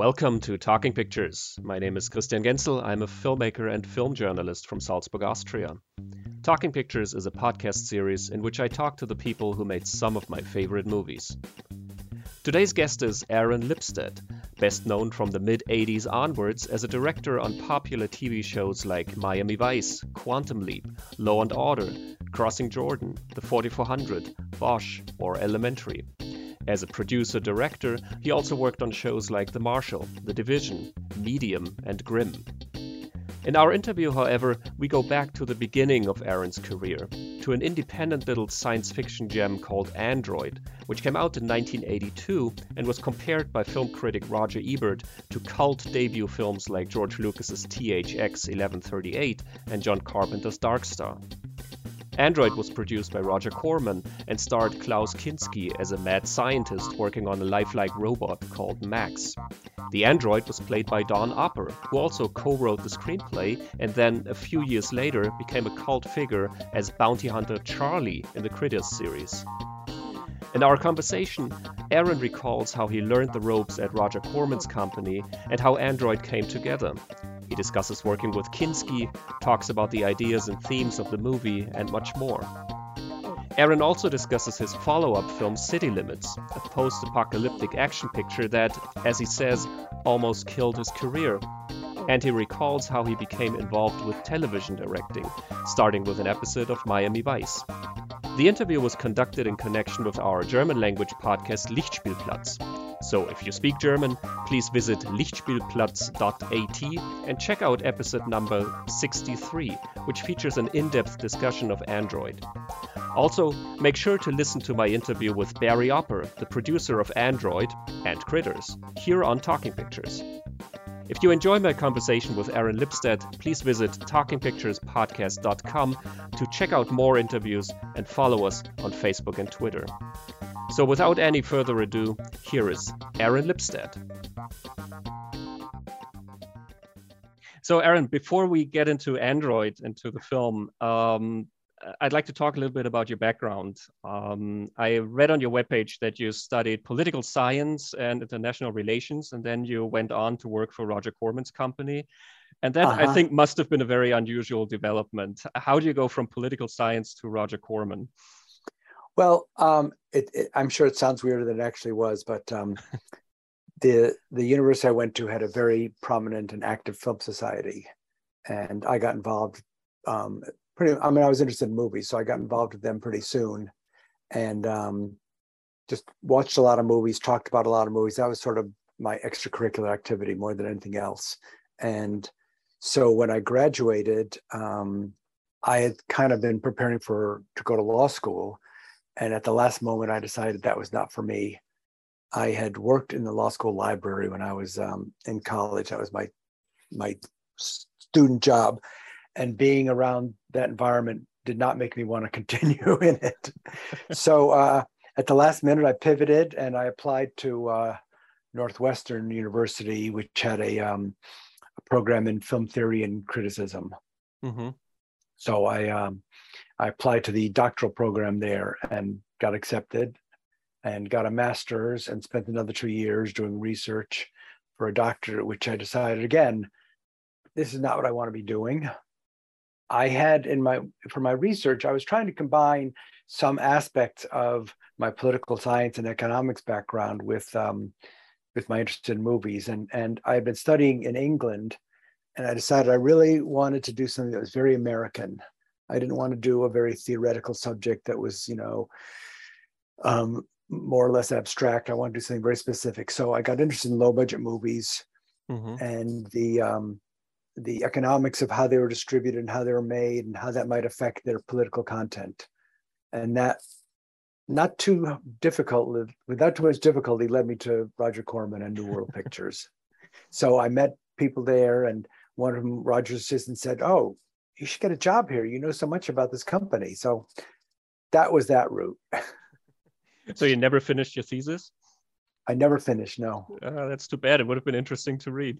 Welcome to Talking Pictures. My name is Christian Genzel. I'm a filmmaker and film journalist from Salzburg, Austria. Talking Pictures is a podcast series in which I talk to the people who made some of my favorite movies. Today's guest is Aaron Lipstadt, best known from the mid 80s onwards as a director on popular TV shows like Miami Vice, Quantum Leap, Law and Order, Crossing Jordan, The 4400, Bosch, or Elementary. As a producer director, he also worked on shows like The Marshal, The Division, Medium, and Grimm. In our interview, however, we go back to the beginning of Aaron's career, to an independent little science fiction gem called Android, which came out in 1982 and was compared by film critic Roger Ebert to cult debut films like George Lucas's THX 1138 and John Carpenter's Dark Star. Android was produced by Roger Corman and starred Klaus Kinski as a mad scientist working on a lifelike robot called Max. The android was played by Don Opper, who also co wrote the screenplay and then, a few years later, became a cult figure as bounty hunter Charlie in the Critters series. In our conversation, Aaron recalls how he learned the ropes at Roger Corman's company and how Android came together. He discusses working with Kinski, talks about the ideas and themes of the movie, and much more. Aaron also discusses his follow up film City Limits, a post apocalyptic action picture that, as he says, almost killed his career. And he recalls how he became involved with television directing, starting with an episode of Miami Vice. The interview was conducted in connection with our German language podcast Lichtspielplatz. So if you speak German, please visit lichtspielplatz.at and check out episode number 63, which features an in depth discussion of Android. Also, make sure to listen to my interview with Barry Opper, the producer of Android and Critters, here on Talking Pictures. If you enjoy my conversation with Aaron Lipstadt, please visit talkingpicturespodcast.com to check out more interviews and follow us on Facebook and Twitter. So without any further ado, here is Aaron Lipstadt. So Aaron, before we get into Android, into the film, um, I'd like to talk a little bit about your background. Um, I read on your webpage that you studied political science and international relations, and then you went on to work for Roger Corman's company. And that uh-huh. I think must have been a very unusual development. How do you go from political science to Roger Corman? Well, um, it, it, I'm sure it sounds weirder than it actually was, but um, the the university I went to had a very prominent and active film society, and I got involved. Um, pretty, I mean, I was interested in movies, so I got involved with them pretty soon, and um, just watched a lot of movies, talked about a lot of movies. That was sort of my extracurricular activity more than anything else. And so when I graduated, um, I had kind of been preparing for to go to law school and at the last moment, I decided that was not for me. I had worked in the law school library when I was um, in college. That was my my student job, and being around that environment did not make me want to continue in it. so uh, at the last minute, I pivoted and I applied to uh, Northwestern University, which had a, um, a, program in film theory and criticism. Mm-hmm. So I um, I applied to the doctoral program there and got accepted and got a master's and spent another two years doing research for a doctorate, which I decided again, this is not what I want to be doing. I had in my for my research, I was trying to combine some aspects of my political science and economics background with um, with my interest in movies, and and I had been studying in England, and I decided I really wanted to do something that was very American, I didn't want to do a very theoretical subject that was, you know, um, more or less abstract. I wanted to do something very specific. So I got interested in low budget movies mm-hmm. and the um, the economics of how they were distributed and how they were made and how that might affect their political content. And that not too difficult, without too much difficulty, led me to Roger Corman and New World Pictures. So I met people there, and one of them, Roger's assistant, said, "Oh, you should get a job here. You know so much about this company. So that was that route. so you never finished your thesis? I never finished, no. Uh, that's too bad. It would have been interesting to read.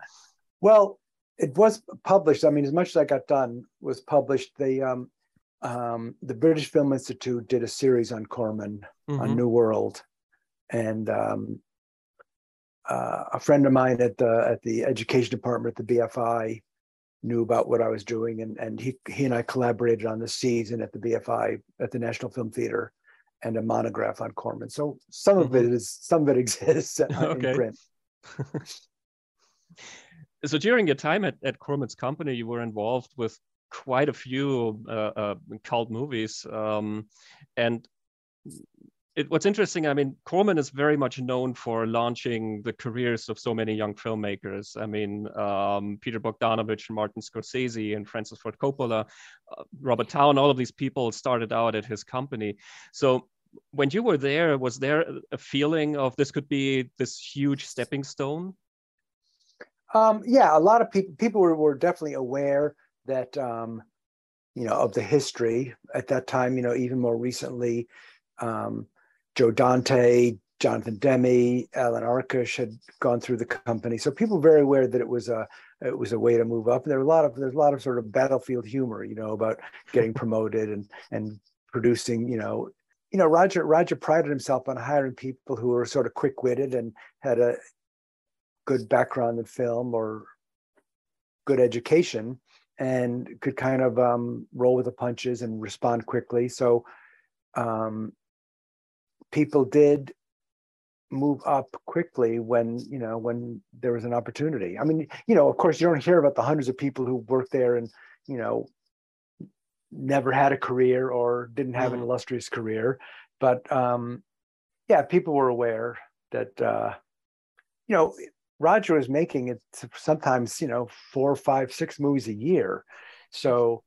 Well, it was published. I mean, as much as I got done was published. The um, um, the British Film Institute did a series on Corman mm-hmm. on New World, and um, uh, a friend of mine at the at the education department at the BFI knew about what I was doing, and and he he and I collaborated on the season at the BFI at the National Film Theater, and a monograph on Corman. So some mm-hmm. of it mm-hmm. some of it exists okay. in print. so during your time at, at Corman's company, you were involved with quite a few uh, uh, cult movies, um, and it, what's interesting, I mean, Corman is very much known for launching the careers of so many young filmmakers. I mean, um, Peter Bogdanovich, and Martin Scorsese, and Francis Ford Coppola, uh, Robert Towne, all of these people started out at his company. So when you were there, was there a feeling of this could be this huge stepping stone? Um, yeah, a lot of people people were, were definitely aware that um, you know of the history at that time. You know, even more recently. Um, Joe Dante, Jonathan Demme, Alan Arkush had gone through the company. So people were very aware that it was a it was a way to move up. And there were a lot of there's a lot of sort of battlefield humor, you know, about getting promoted and and producing, you know, you know, Roger Roger prided himself on hiring people who were sort of quick-witted and had a good background in film or good education and could kind of um, roll with the punches and respond quickly. So um, people did move up quickly when you know when there was an opportunity. I mean you know of course you don't hear about the hundreds of people who worked there and you know never had a career or didn't have an illustrious career. But um yeah people were aware that uh you know roger was making it sometimes you know four five six movies a year so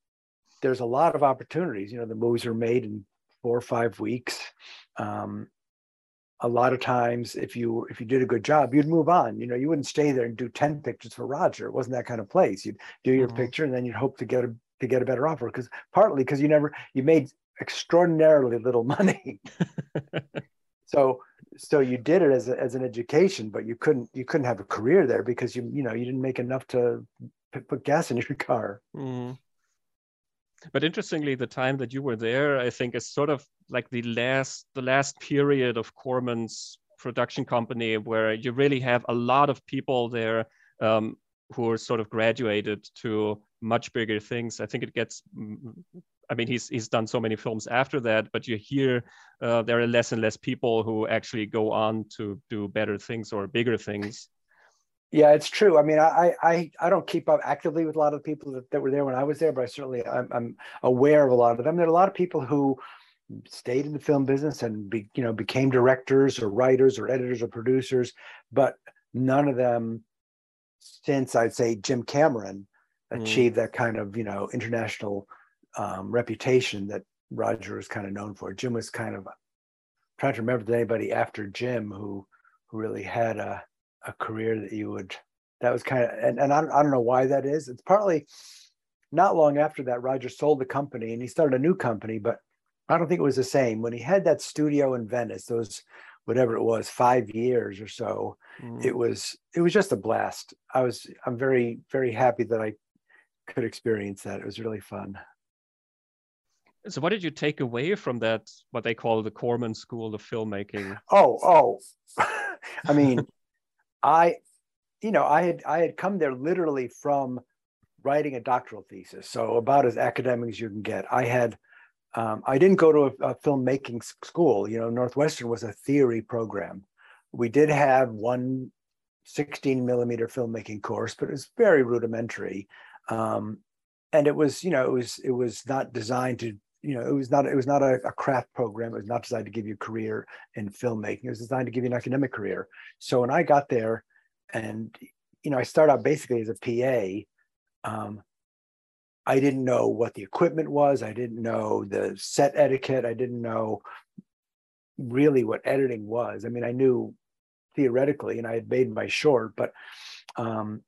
there's a lot of opportunities you know the movies are made in four or five weeks. Um, a lot of times, if you if you did a good job, you'd move on. You know, you wouldn't stay there and do ten pictures for Roger. It wasn't that kind of place. You'd do your mm-hmm. picture and then you'd hope to get a to get a better offer because partly because you never you made extraordinarily little money. so so you did it as a, as an education, but you couldn't you couldn't have a career there because you you know you didn't make enough to put gas in your car. Mm. But interestingly, the time that you were there, I think, is sort of like the last the last period of Corman's production company where you really have a lot of people there um, who are sort of graduated to much bigger things. I think it gets. I mean, he's he's done so many films after that, but you hear uh, there are less and less people who actually go on to do better things or bigger things. Yeah, it's true. I mean, I I I don't keep up actively with a lot of the people that, that were there when I was there, but I certainly I'm, I'm aware of a lot of them. There are a lot of people who stayed in the film business and be, you know became directors or writers or editors or producers, but none of them since I'd say Jim Cameron mm. achieved that kind of you know international um, reputation that Roger was kind of known for. Jim was kind of I'm trying to remember anybody after Jim who who really had a a career that you would that was kind of and, and I, don't, I don't know why that is. It's partly not long after that roger sold the company and he started a new company but i don't think it was the same. When he had that studio in venice those whatever it was five years or so mm. it was it was just a blast. I was i'm very very happy that i could experience that. It was really fun so what did you take away from that what they call the corman school of filmmaking oh oh i mean I, you know, I had I had come there literally from writing a doctoral thesis, so about as academic as you can get. I had, um, I didn't go to a, a filmmaking school. You know, Northwestern was a theory program. We did have one 16 millimeter filmmaking course, but it was very rudimentary. Um, and it was, you know, it was it was not designed to, you know, it was not it was not a, a, craft program. It was not designed to give you a career in filmmaking. It was designed to give you an academic career. So when I got there, and you know, I started out basically as a PA. Um, I didn't know what the equipment was. I didn't know the set etiquette. I didn't know really what editing was. I mean, I knew theoretically, and I had made my short, but um,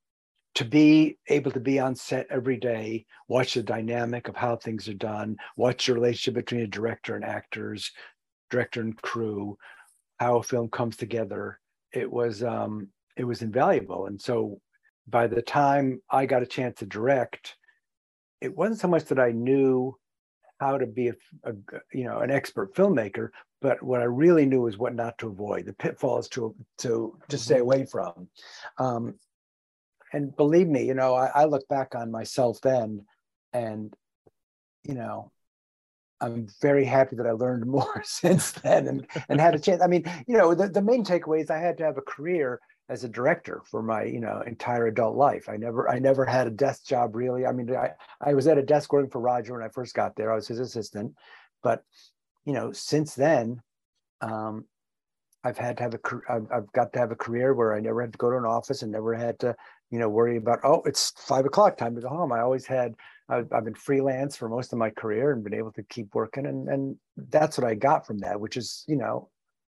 to be able to be on set every day, watch the dynamic of how things are done, watch the relationship between a director and actors, director and crew, how a film comes together. It was um, it was invaluable. And so by the time I got a chance to direct, it wasn't so much that I knew how to be a, a, you know an expert filmmaker but what i really knew was what not to avoid the pitfalls to to to stay mm-hmm. away from um, and believe me you know I, I look back on myself then and you know I'm very happy that I learned more since then and, and had a chance. I mean, you know, the, the main takeaway is I had to have a career as a director for my you know entire adult life. I never I never had a desk job really. I mean I I was at a desk working for Roger when I first got there. I was his assistant, but you know since then, um, I've had to have a I've, I've got to have a career where I never had to go to an office and never had to you know worry about oh it's five o'clock time to go home. I always had I've, I've been freelance for most of my career and been able to keep working and and that's what I got from that, which is you know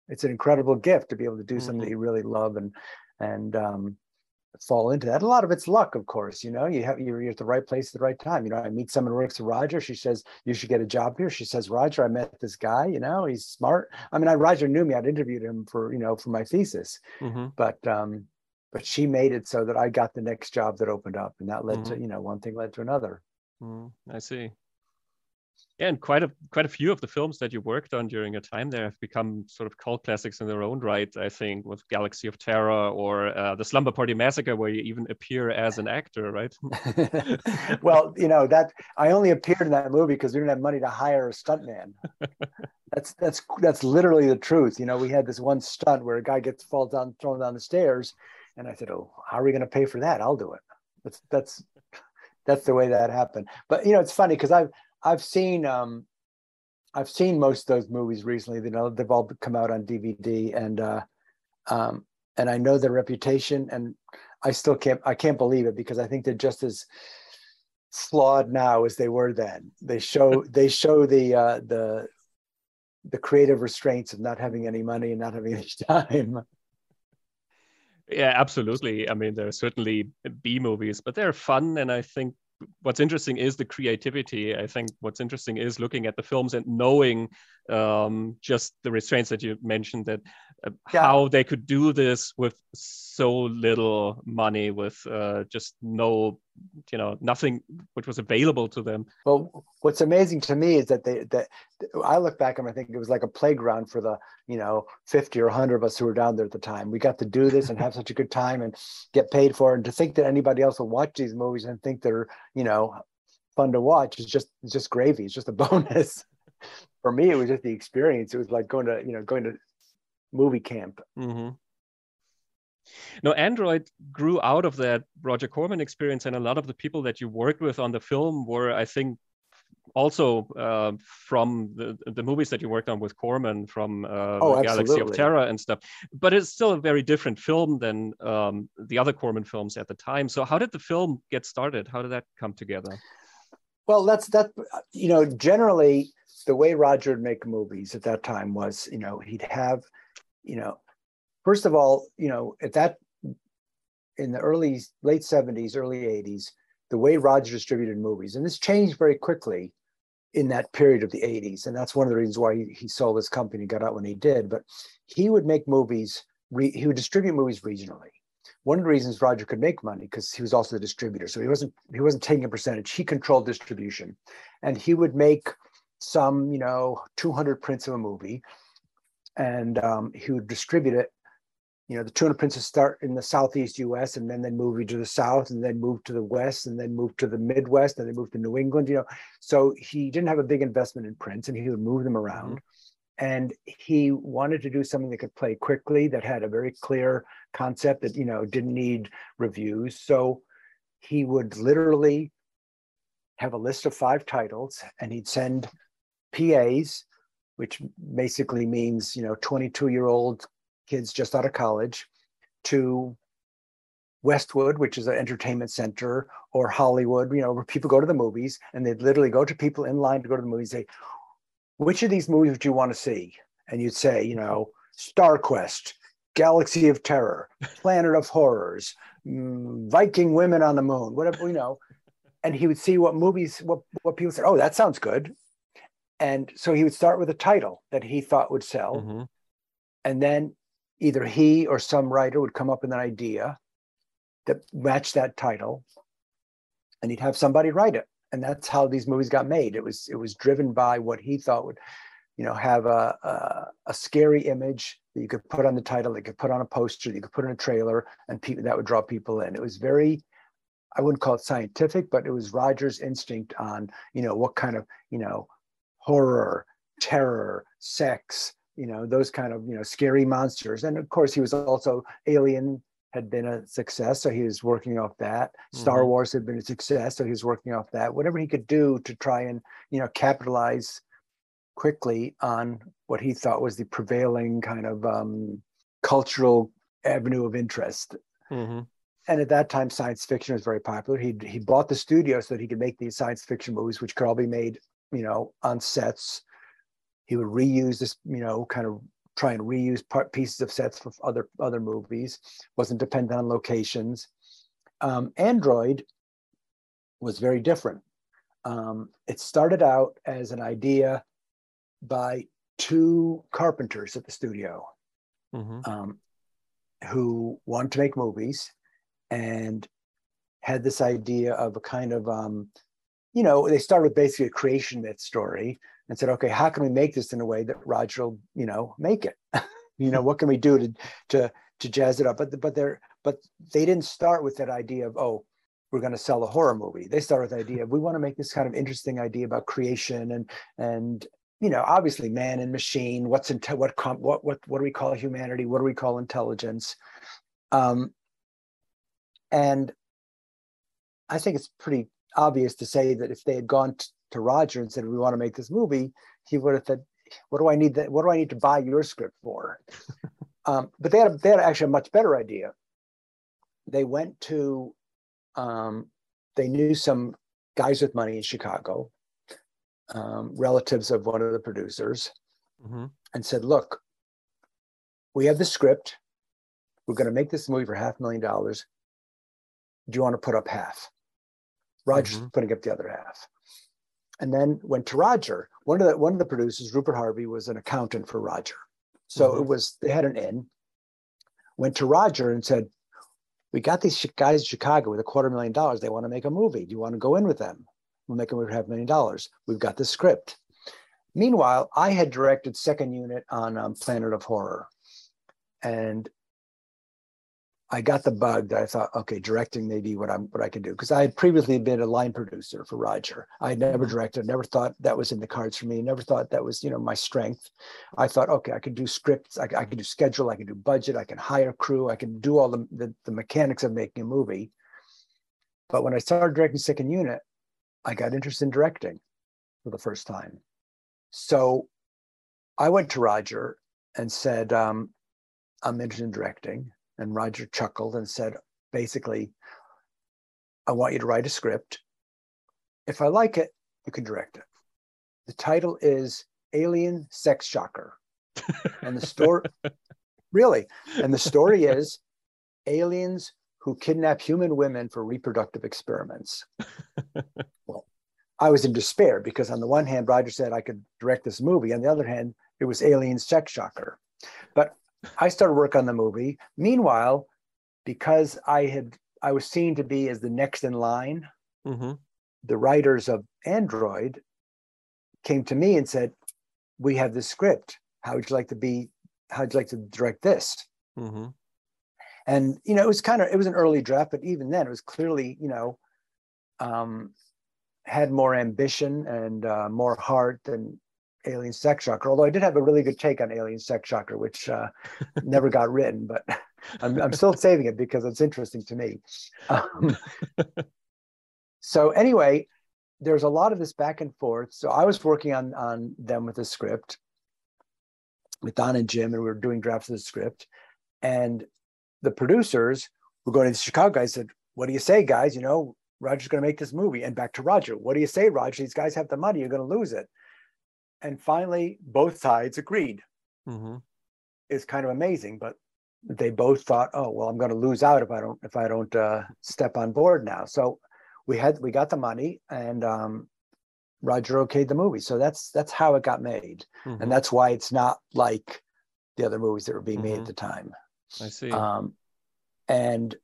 it's an incredible gift to be able to do mm-hmm. something you really love and and um, fall into that. A lot of it's luck, of course. You know, you have you're, you're, at the right place at the right time. You know, I meet someone who works at Roger. She says you should get a job here. She says, Roger, I met this guy. You know, he's smart. I mean, I Roger knew me. I'd interviewed him for you know for my thesis, mm-hmm. but um, but she made it so that I got the next job that opened up, and that led mm-hmm. to you know one thing led to another. Mm, I see. Yeah, and quite a quite a few of the films that you worked on during your time there have become sort of cult classics in their own right. I think with Galaxy of Terror or uh, the Slumber Party Massacre, where you even appear as an actor, right? well, you know that I only appeared in that movie because we didn't have money to hire a stuntman. that's that's that's literally the truth. You know, we had this one stunt where a guy gets falls down, thrown down the stairs, and I said, "Oh, how are we going to pay for that? I'll do it." That's that's that's the way that happened. But you know, it's funny because I've I've seen um, I've seen most of those movies recently. You know, they've all come out on DVD, and uh, um, and I know their reputation, and I still can't I can't believe it because I think they're just as flawed now as they were then. They show they show the uh, the the creative restraints of not having any money and not having any time. Yeah, absolutely. I mean, there are certainly B movies, but they're fun, and I think what's interesting is the creativity. I think what's interesting is looking at the films and knowing um, just the restraints that you mentioned that uh, yeah. how they could do this with so little money, with uh, just no, you know, nothing which was available to them. Well, what's amazing to me is that they that I look back and I think it was like a playground for the you know 50 or 100 of us who were down there at the time. We got to do this and have such a good time and get paid for it. And to think that anybody else will watch these movies and think they're you know fun to watch is just just gravy. It's just a bonus for me, it was just the experience. It was like going to, you know, going to movie camp. Mm-hmm. No, Android grew out of that Roger Corman experience, and a lot of the people that you worked with on the film were, I think, also uh, from the, the movies that you worked on with Corman from uh, oh, Galaxy of Terror and stuff. But it's still a very different film than um, the other Corman films at the time. So, how did the film get started? How did that come together? Well, that's that. You know, generally the way Roger would make movies at that time was, you know, he'd have, you know, first of all, you know, at that in the early late 70s, early 80s, the way Roger distributed movies, and this changed very quickly in that period of the 80s. And that's one of the reasons why he, he sold his company, and got out when he did. But he would make movies, re, he would distribute movies regionally. One of the reasons Roger could make money because he was also the distributor, so he wasn't he wasn't taking a percentage. He controlled distribution, and he would make some, you know, 200 prints of a movie, and um, he would distribute it. You know, the 200 prints would start in the southeast U.S. and then then move to the south, and then move to the west, and then move to the Midwest, and then move to New England. You know, so he didn't have a big investment in prints, and he would move them around. Mm-hmm. And he wanted to do something that could play quickly, that had a very clear concept that you know didn't need reviews. So he would literally have a list of five titles, and he'd send PAs, which basically means, you know, 22 year old kids just out of college, to Westwood, which is an entertainment center, or Hollywood, you know, where people go to the movies and they'd literally go to people in line to go to the movies, say, which of these movies would you want to see? And you'd say, you know, Star Quest, Galaxy of Terror, Planet of Horrors, mm, Viking Women on the Moon, whatever, you know. And he would see what movies, what, what people said, oh, that sounds good. And so he would start with a title that he thought would sell. Mm-hmm. And then either he or some writer would come up with an idea that matched that title. And he'd have somebody write it. and that's how these movies got made. It was it was driven by what he thought would, you know, have a a, a scary image that you could put on the title, that you could put on a poster, that you could put in a trailer, and people that would draw people in. It was very I wouldn't call it scientific, but it was Roger's instinct on, you know, what kind of, you know, horror, terror, sex, you know, those kind of, you know, scary monsters. And of course, he was also Alien had been a success, so he was working off that. Mm-hmm. Star Wars had been a success, so he was working off that. Whatever he could do to try and, you know, capitalize quickly on what he thought was the prevailing kind of um, cultural avenue of interest. Mm-hmm and at that time science fiction was very popular he he bought the studio so that he could make these science fiction movies which could all be made you know on sets. He would reuse this you know kind of try and reuse part pieces of sets for other other movies. Wasn't dependent on locations. Um, android was very different. Um, it started out as an idea by two carpenters at the studio mm-hmm. um, who wanted to make movies and had this idea of a kind of um, you know they started with basically a creation myth story and said okay how can we make this in a way that roger will you know make it? You know what can we do to to to jazz it up? But but they're but they didn't start with that idea of oh we're going to sell a horror movie. They start with the idea of we want to make this kind of interesting idea about creation and and you know obviously man and machine what's in what what what what do we call humanity? What do we call intelligence? Um, and I think it's pretty obvious to say that if they had gone t- to Roger and said, "We want to make this movie," he would have said, "What do I need? That what do I need to buy your script for?" um, but they had a, they had actually a much better idea. They went to, um, they knew some guys with money in Chicago, um, relatives of one of the producers, mm-hmm. and said, "Look, we have the script. We're going to make this movie for half a million dollars do you want to put up half? Roger's mm-hmm. putting up the other half. And then went to Roger. One of the one of the producers, Rupert Harvey, was an accountant for Roger. So mm-hmm. it was they had an in. Went to Roger and said, "We got these guys in Chicago with a quarter million dollars. They want to make a movie. Do you want to go in with them? We'll make a movie for half a million dollars. We've got the script." Meanwhile, I had directed second unit on um, Planet of Horror, and I got the bug that I thought, okay, directing may be what I'm what I can do because I had previously been a line producer for Roger. I had never mm-hmm. directed, never thought that was in the cards for me. Never thought that was you know my strength. I thought, okay, I could do scripts, I, I could do schedule, I could do budget, I can hire crew, I can do all the, the the mechanics of making a movie. But when I started directing second unit, I got interested in directing for the first time. So I went to Roger and said, um, I'm interested in directing and Roger chuckled and said, basically, I want you to write a script. If I like it, you can direct it. The title is Alien Sex Shocker. And the story, really, and the story is aliens who kidnap human women for reproductive experiments. well, I was in despair because, on the one hand, Roger said I could direct this movie. On the other hand, it was Alien Sex Shocker. But I started work on the movie. Meanwhile, because I had I was seen to be as the next in line, mm-hmm. the writers of Android came to me and said, "We have this script. How would you like to be? How would you like to direct this?" Mm-hmm. And you know, it was kind of it was an early draft, but even then, it was clearly you know um, had more ambition and uh, more heart than Alien Sex Shocker. Although I did have a really good take on Alien Sex Shocker, which uh, never got written, but I'm, I'm still saving it because it's interesting to me. Um, so anyway, there's a lot of this back and forth. So I was working on on them with the script with Don and Jim, and we were doing drafts of the script. And the producers were going to the Chicago guys said, "What do you say, guys? You know, Roger's going to make this movie." And back to Roger, "What do you say, Roger? These guys have the money. You're going to lose it." And finally both sides agreed mm-hmm. it's kind of amazing but they both thought oh well i'm going to lose out if i don't if i don't uh, step on board now so we had we got the money and um, roger okayed the movie so that's that's how it got made mm-hmm. and that's why it's not like the other movies that were being mm-hmm. made at mm-hmm. the time i see um, and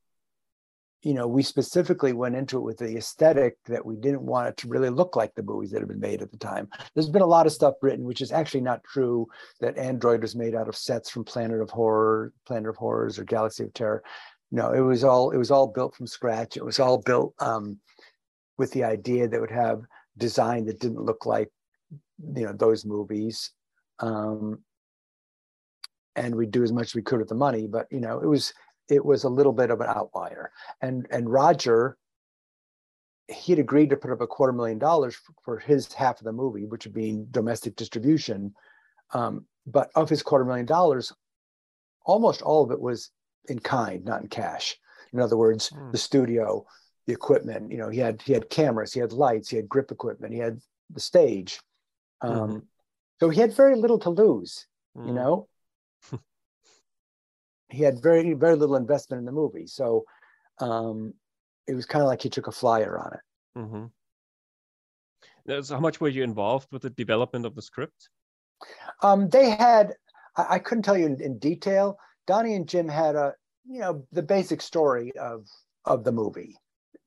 you know, we specifically went into it with the aesthetic that we didn't want it to really look like the movies that had been made at the time. There's been a lot of stuff written, which is actually not true, that Android was made out of sets from Planet of Horror, Planet of Horrors, or Galaxy of Terror. No, it was all it was all built from scratch. It was all built um, with the idea that would have design that didn't look like, you know, those movies. Um, and we'd do as much as we could with the money, but you know, it was it was a little bit of an outlier. And and Roger, he'd agreed to put up a quarter million dollars for, for his half of the movie, which would be domestic distribution. Um, but of his quarter million dollars, almost all of it was in kind, not in cash. In other words, mm. the studio, the equipment. You know, he had he had cameras, he had lights, he had grip equipment, he had the stage. Um, mm-hmm. So he had very little to lose. Mm. You know, he had very very little investment in the movie, so um, it was kind of like he took a flyer on it. Mm-hmm. So how much were you involved with the development of the script? Um, they had I, I, couldn't tell you in, in, detail. Donnie and Jim had a you know the basic story of of the movie.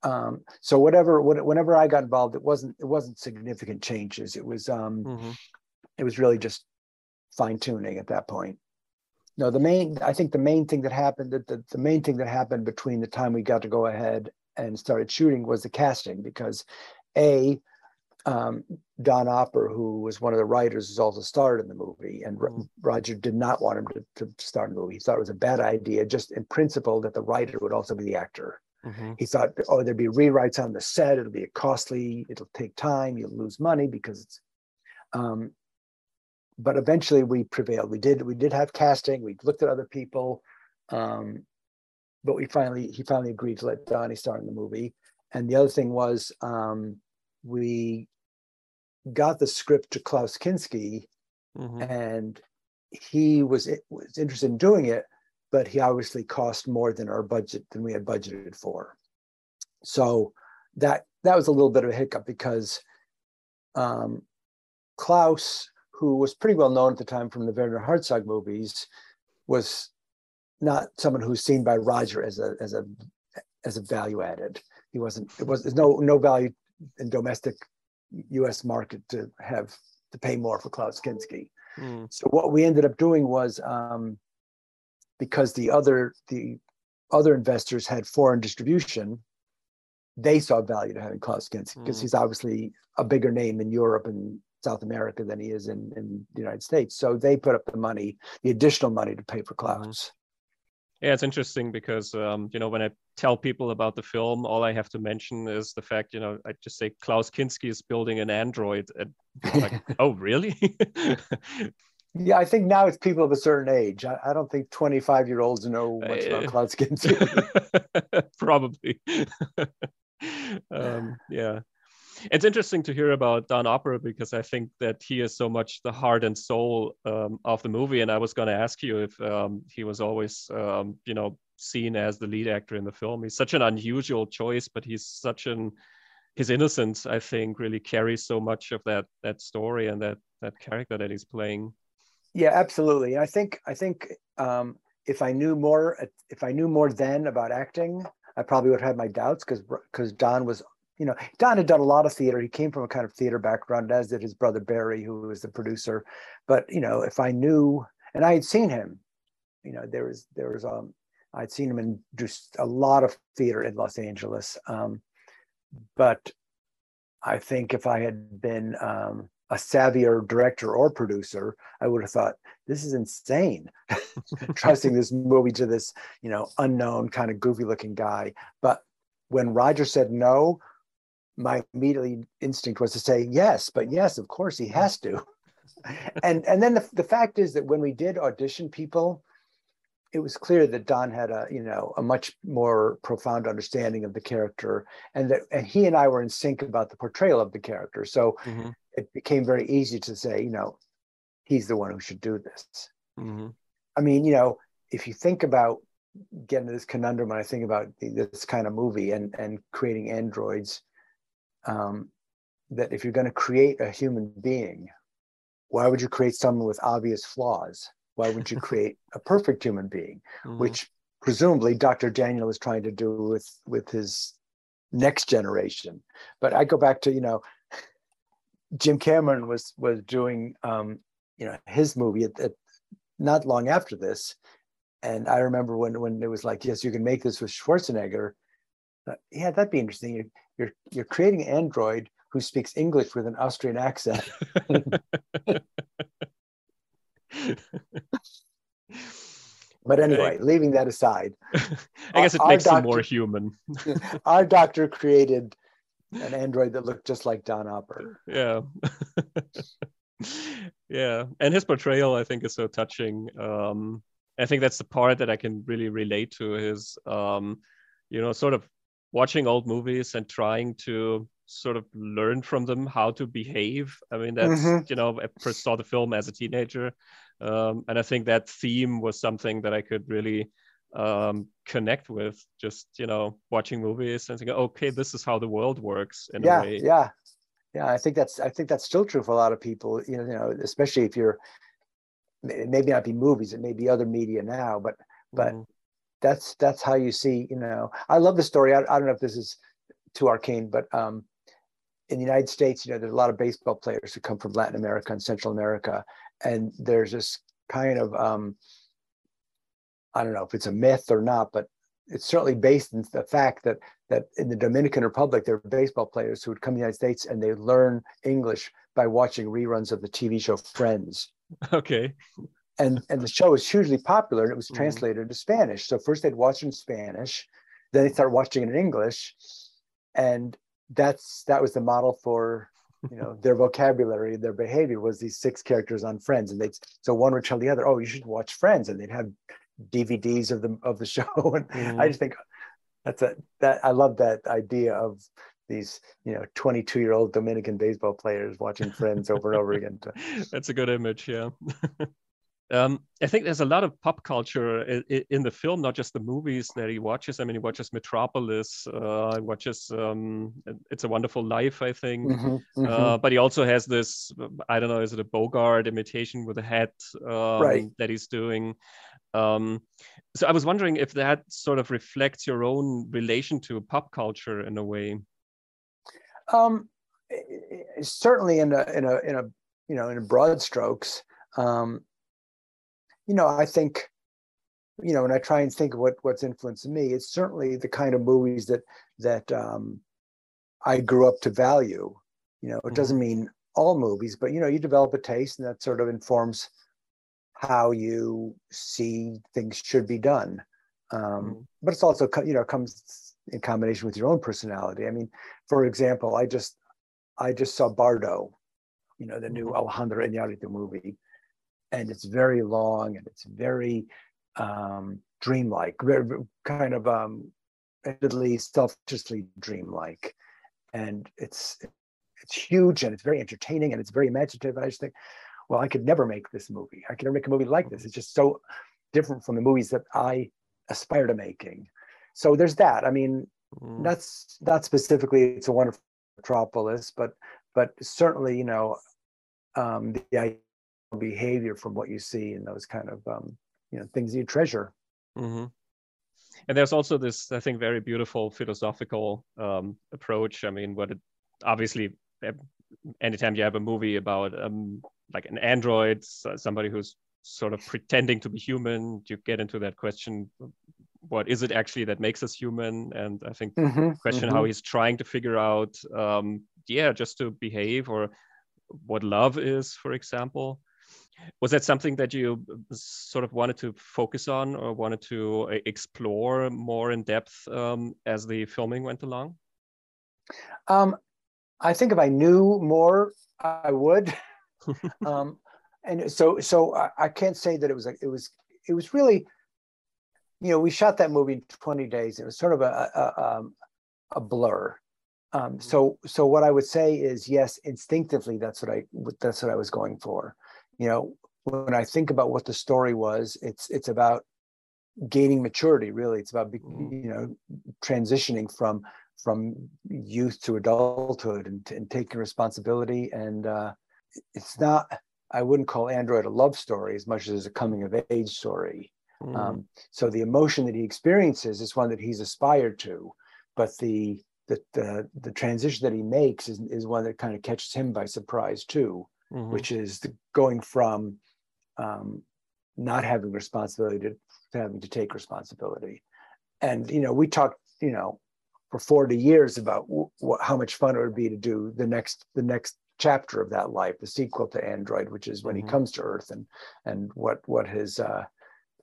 Um, so whatever whenever I got involved, it wasn't it wasn't significant changes. It was um, mm-hmm. it was really just fine tuning at that point no, the main, I think the main thing that happened, that the, the main thing that happened between the time we got to go ahead and started shooting was the casting because A, um, Don Opper, who was one of the writers, was also starred in the movie, and mm. Roger did not want him to, to star in the movie. He thought it was a bad idea, just in principle, that the writer would also be the actor. Mm-hmm. He thought, oh, there'd be rewrites on the set. It'll be costly. It'll take time. You'll lose money because it's. Um, but eventually we prevailed. We did we did have casting. We looked at other people, um, but we finally he finally agreed to let Donnie star in the movie. And the other thing was um, we got the script to Klaus Kinski, mm-hmm. and he was was interested in doing it, but he obviously cost more than our budget than we had budgeted for. So that that was a little bit of a hiccup because um, Klaus who was pretty well known at the time from the Werner Herzog movies, was not someone who's seen by Roger as a as a as a value added. He wasn't. It was there's no no value in domestic U.S. market to have to pay more for Klaus Kinski. Mm. So what we ended up doing was um, because the other the other investors had foreign distribution, they saw value to having Klaus Kinski because mm. he's obviously a bigger name in Europe and South America than he is in, in the United States. So they put up the money, the additional money to pay for. Klaus. Yeah, it's interesting because um, you know when I tell people about the film, all I have to mention is the fact you know I just say Klaus Kinski is building an android, and like, oh really? yeah, I think now it's people of a certain age. I, I don't think twenty-five year olds know much about uh, Klaus Kinski. Probably. um, yeah it's interesting to hear about Don Opper because I think that he is so much the heart and soul um, of the movie. And I was going to ask you if um, he was always, um, you know, seen as the lead actor in the film. He's such an unusual choice, but he's such an his innocence, I think, really carries so much of that that story and that that character that he's playing. Yeah, absolutely. I think I think um, if I knew more, if I knew more then about acting, I probably would have had my doubts because because Don was you know, Don had done a lot of theater. He came from a kind of theater background, as did his brother Barry, who was the producer. But you know, if I knew, and I had seen him, you know, there was there was um, I'd seen him in just a lot of theater in Los Angeles. Um, but I think if I had been um, a savvier director or producer, I would have thought this is insane, trusting this movie to this, you know, unknown kind of goofy looking guy. But when Roger said no, my immediate instinct was to say yes, but yes, of course he has to. and and then the, the fact is that when we did audition people, it was clear that Don had a you know a much more profound understanding of the character, and that and he and I were in sync about the portrayal of the character. So mm-hmm. it became very easy to say, you know, he's the one who should do this. Mm-hmm. I mean, you know, if you think about getting to this conundrum, when I think about this kind of movie and and creating androids um, that if you're going to create a human being, why would you create someone with obvious flaws? Why would you create a perfect human being, mm-hmm. which presumably Dr. Daniel is trying to do with with his next generation. But I go back to you know, Jim Cameron was was doing um, you know his movie at, at not long after this, and I remember when when it was like, yes, you can make this with Schwarzenegger. Uh, yeah, that'd be interesting. You're, you're creating an android who speaks English with an Austrian accent. But anyway, leaving that aside, I guess it makes doctor, him more human. our doctor created an android that looked just like Don Opper. Yeah. yeah. And his portrayal, I think, is so touching. Um, I think that's the part that I can really relate to his, um, you know, sort of watching old movies and trying to sort of learn from them how to behave. I mean, that's, mm-hmm. you know, I first saw the film as a teenager um, and I think that theme was something that I could really um, connect with. Just you know, watching movies and thinking, okay, this is how the world works in yeah, a way. Yeah, yeah. I think that's I think that's still true for a lot of people. You know, you know, especially if you're maybe not be movies, it may be other media now, but but mm. That's that's how you see. You know, I love the story. I, I don't know if this is too arcane, but um, in the United States, you know, there's a lot of baseball players who come from Latin America and Central America, and there's this kind of um, I don't know if it's a myth or not, but it's certainly based in the fact that that in the Dominican Republic there are baseball players who would come to the United States and they learn English by watching reruns of the TV show Friends. Okay. And and the show was hugely popular and it was mm-hmm. translated mm. into Spanish. So first they'd watch it in Spanish, then they start watching it in English, and that's that was the model for you know their vocabulary their behavior was these six characters on friends and they so one would tell the other oh you should watch friends and they'd have dvds of the of the show and mm-hmm. i just think that's a that i love that idea of these you know 22 year old dominican baseball players watching friends over and over again that's a good image yeah Um, I think there's a lot of pop culture in, in, the film, not just the movies that he watches. I mean, he watches Metropolis, uh, he watches um, It's a Wonderful Life, I think. Mm-hmm, mm-hmm. Uh, but he also has this, I don't know, is it a Bogart imitation with a hat um, right. that he's doing? Um, so I was wondering if that sort of reflects your own relation to pop culture in a way. Um, certainly in a in a in a you know in broad strokes. Um, you know, I think, you know, when I try and think of what what's influenced me, it's certainly the kind of movies that that um, I grew up to value. You know, it mm-hmm. doesn't mean all movies, but you know, you develop a taste, and that sort of informs how you see things should be done. Um, mm-hmm. But it's also, you know, comes in combination with your own personality. I mean, for example, I just I just saw Bardo, you know, the new mm-hmm. Alejandro Iñárritu movie, and it's very long and it's very um, dreamlike, very, kind of um, admittedly selfishly dreamlike, and it's it's huge and it's very entertaining and it's very imaginative. And I just think, well, I could never make this movie. I could never make a movie like this. It's just so different from the movies that I aspire to making. So there's that. I mean, mm. that's not specifically it's a wonderful metropolis, but but certainly, you know, um, the idea behavior from what you see and those kind of um, you know things you treasure. Mm-hmm. And there's also this, I think, very beautiful philosophical um, approach. I mean, what it obviously, anytime you have a movie about um, like an android, somebody who's sort of pretending to be human, you get into that question what is it actually that makes us human and i think mm-hmm, question mm-hmm. how he's trying to figure out um, yeah just to behave or what love is for example was that something that you uh, sort of wanted to focus on or wanted to uh, explore more in depth um, as the filming went along? Um, I think if I knew more, I would. um, and so, so I, I, can't say that it was. A, it was. It was really. You know, we shot that movie in 20 days. It was sort of a a, um, a blur. Um, so, so what I would say is, yes, instinctively, that's what I that's what I was going for you know when i think about what the story was it's it's about gaining maturity really it's about mm-hmm. you know transitioning from from youth to adulthood and, and taking responsibility and uh, it's not i wouldn't call android a love story as much as a coming of age story Mm. Um, so the emotion that he experiences is one that he's aspired to, but the the the, the transition that he makes is, is one that kind of catches him by surprise too, mm-hmm. which is the, going from um, not having responsibility to, to having to take responsibility. And you know, we talked, you know, for 40 years about w- w- how much fun it would be to do the next the next chapter of that life, the sequel to Android, which is when mm-hmm. he comes to Earth and and what what his uh,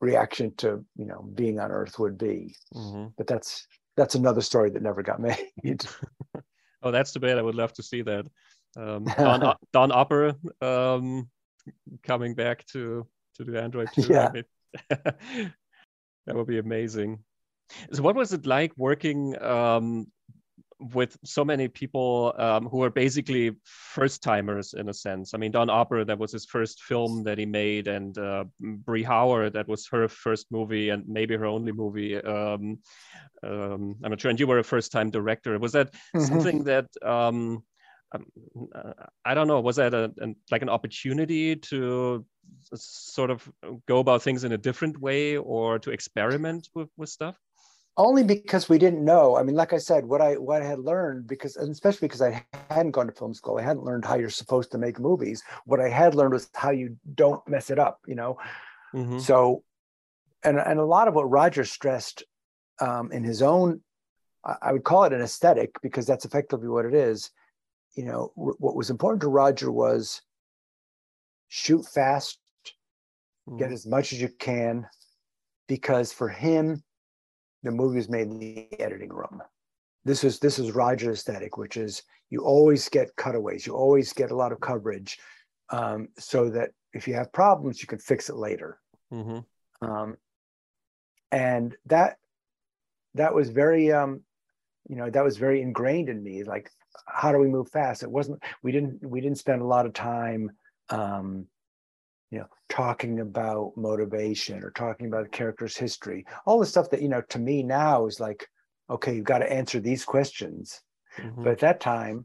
reaction to you know being on Earth would be. Mm-hmm. But that's that's another story that never got made. oh, that's too bad. I would love to see that. Um, Don, Don Opper um, coming back to to do Android 2. Yeah. that would be amazing. So, what was it like working um, with so many people um, who are basically first timers in a sense. I mean, Don Opper, that was his first film that he made, and uh, Brie Howard, that was her first movie and maybe her only movie. Um, um, I'm not sure. And you were a first time director. Was that mm-hmm. something that, um, I don't know, was that a, a, like an opportunity to sort of go about things in a different way or to experiment with, with stuff? only because we didn't know. I mean, like I said, what I what I had learned because, and especially because I hadn't gone to film school, I hadn't learned how you're supposed to make movies. What I had learned was how you don't mess it up. You know, mm-hmm. so and and a lot of what Roger stressed um, in his own, I would call it an aesthetic because that's effectively what it is. You know, what was important to Roger was shoot fast, mm-hmm. get as much as you can, because for him the movie was made in the editing room. This is this is Roger aesthetic, which is you always get cutaways, you always get a lot of coverage, um, so that if you have problems, you can fix it later. Mm-hmm. Um, and that that was very um, you know that was very ingrained in me. Like, how do we move fast? It wasn't we didn't we didn't spend a lot of time um, you know talking about motivation or talking about a character's history all the stuff that you know to me now is like okay you've got to answer these questions mm-hmm. but at that time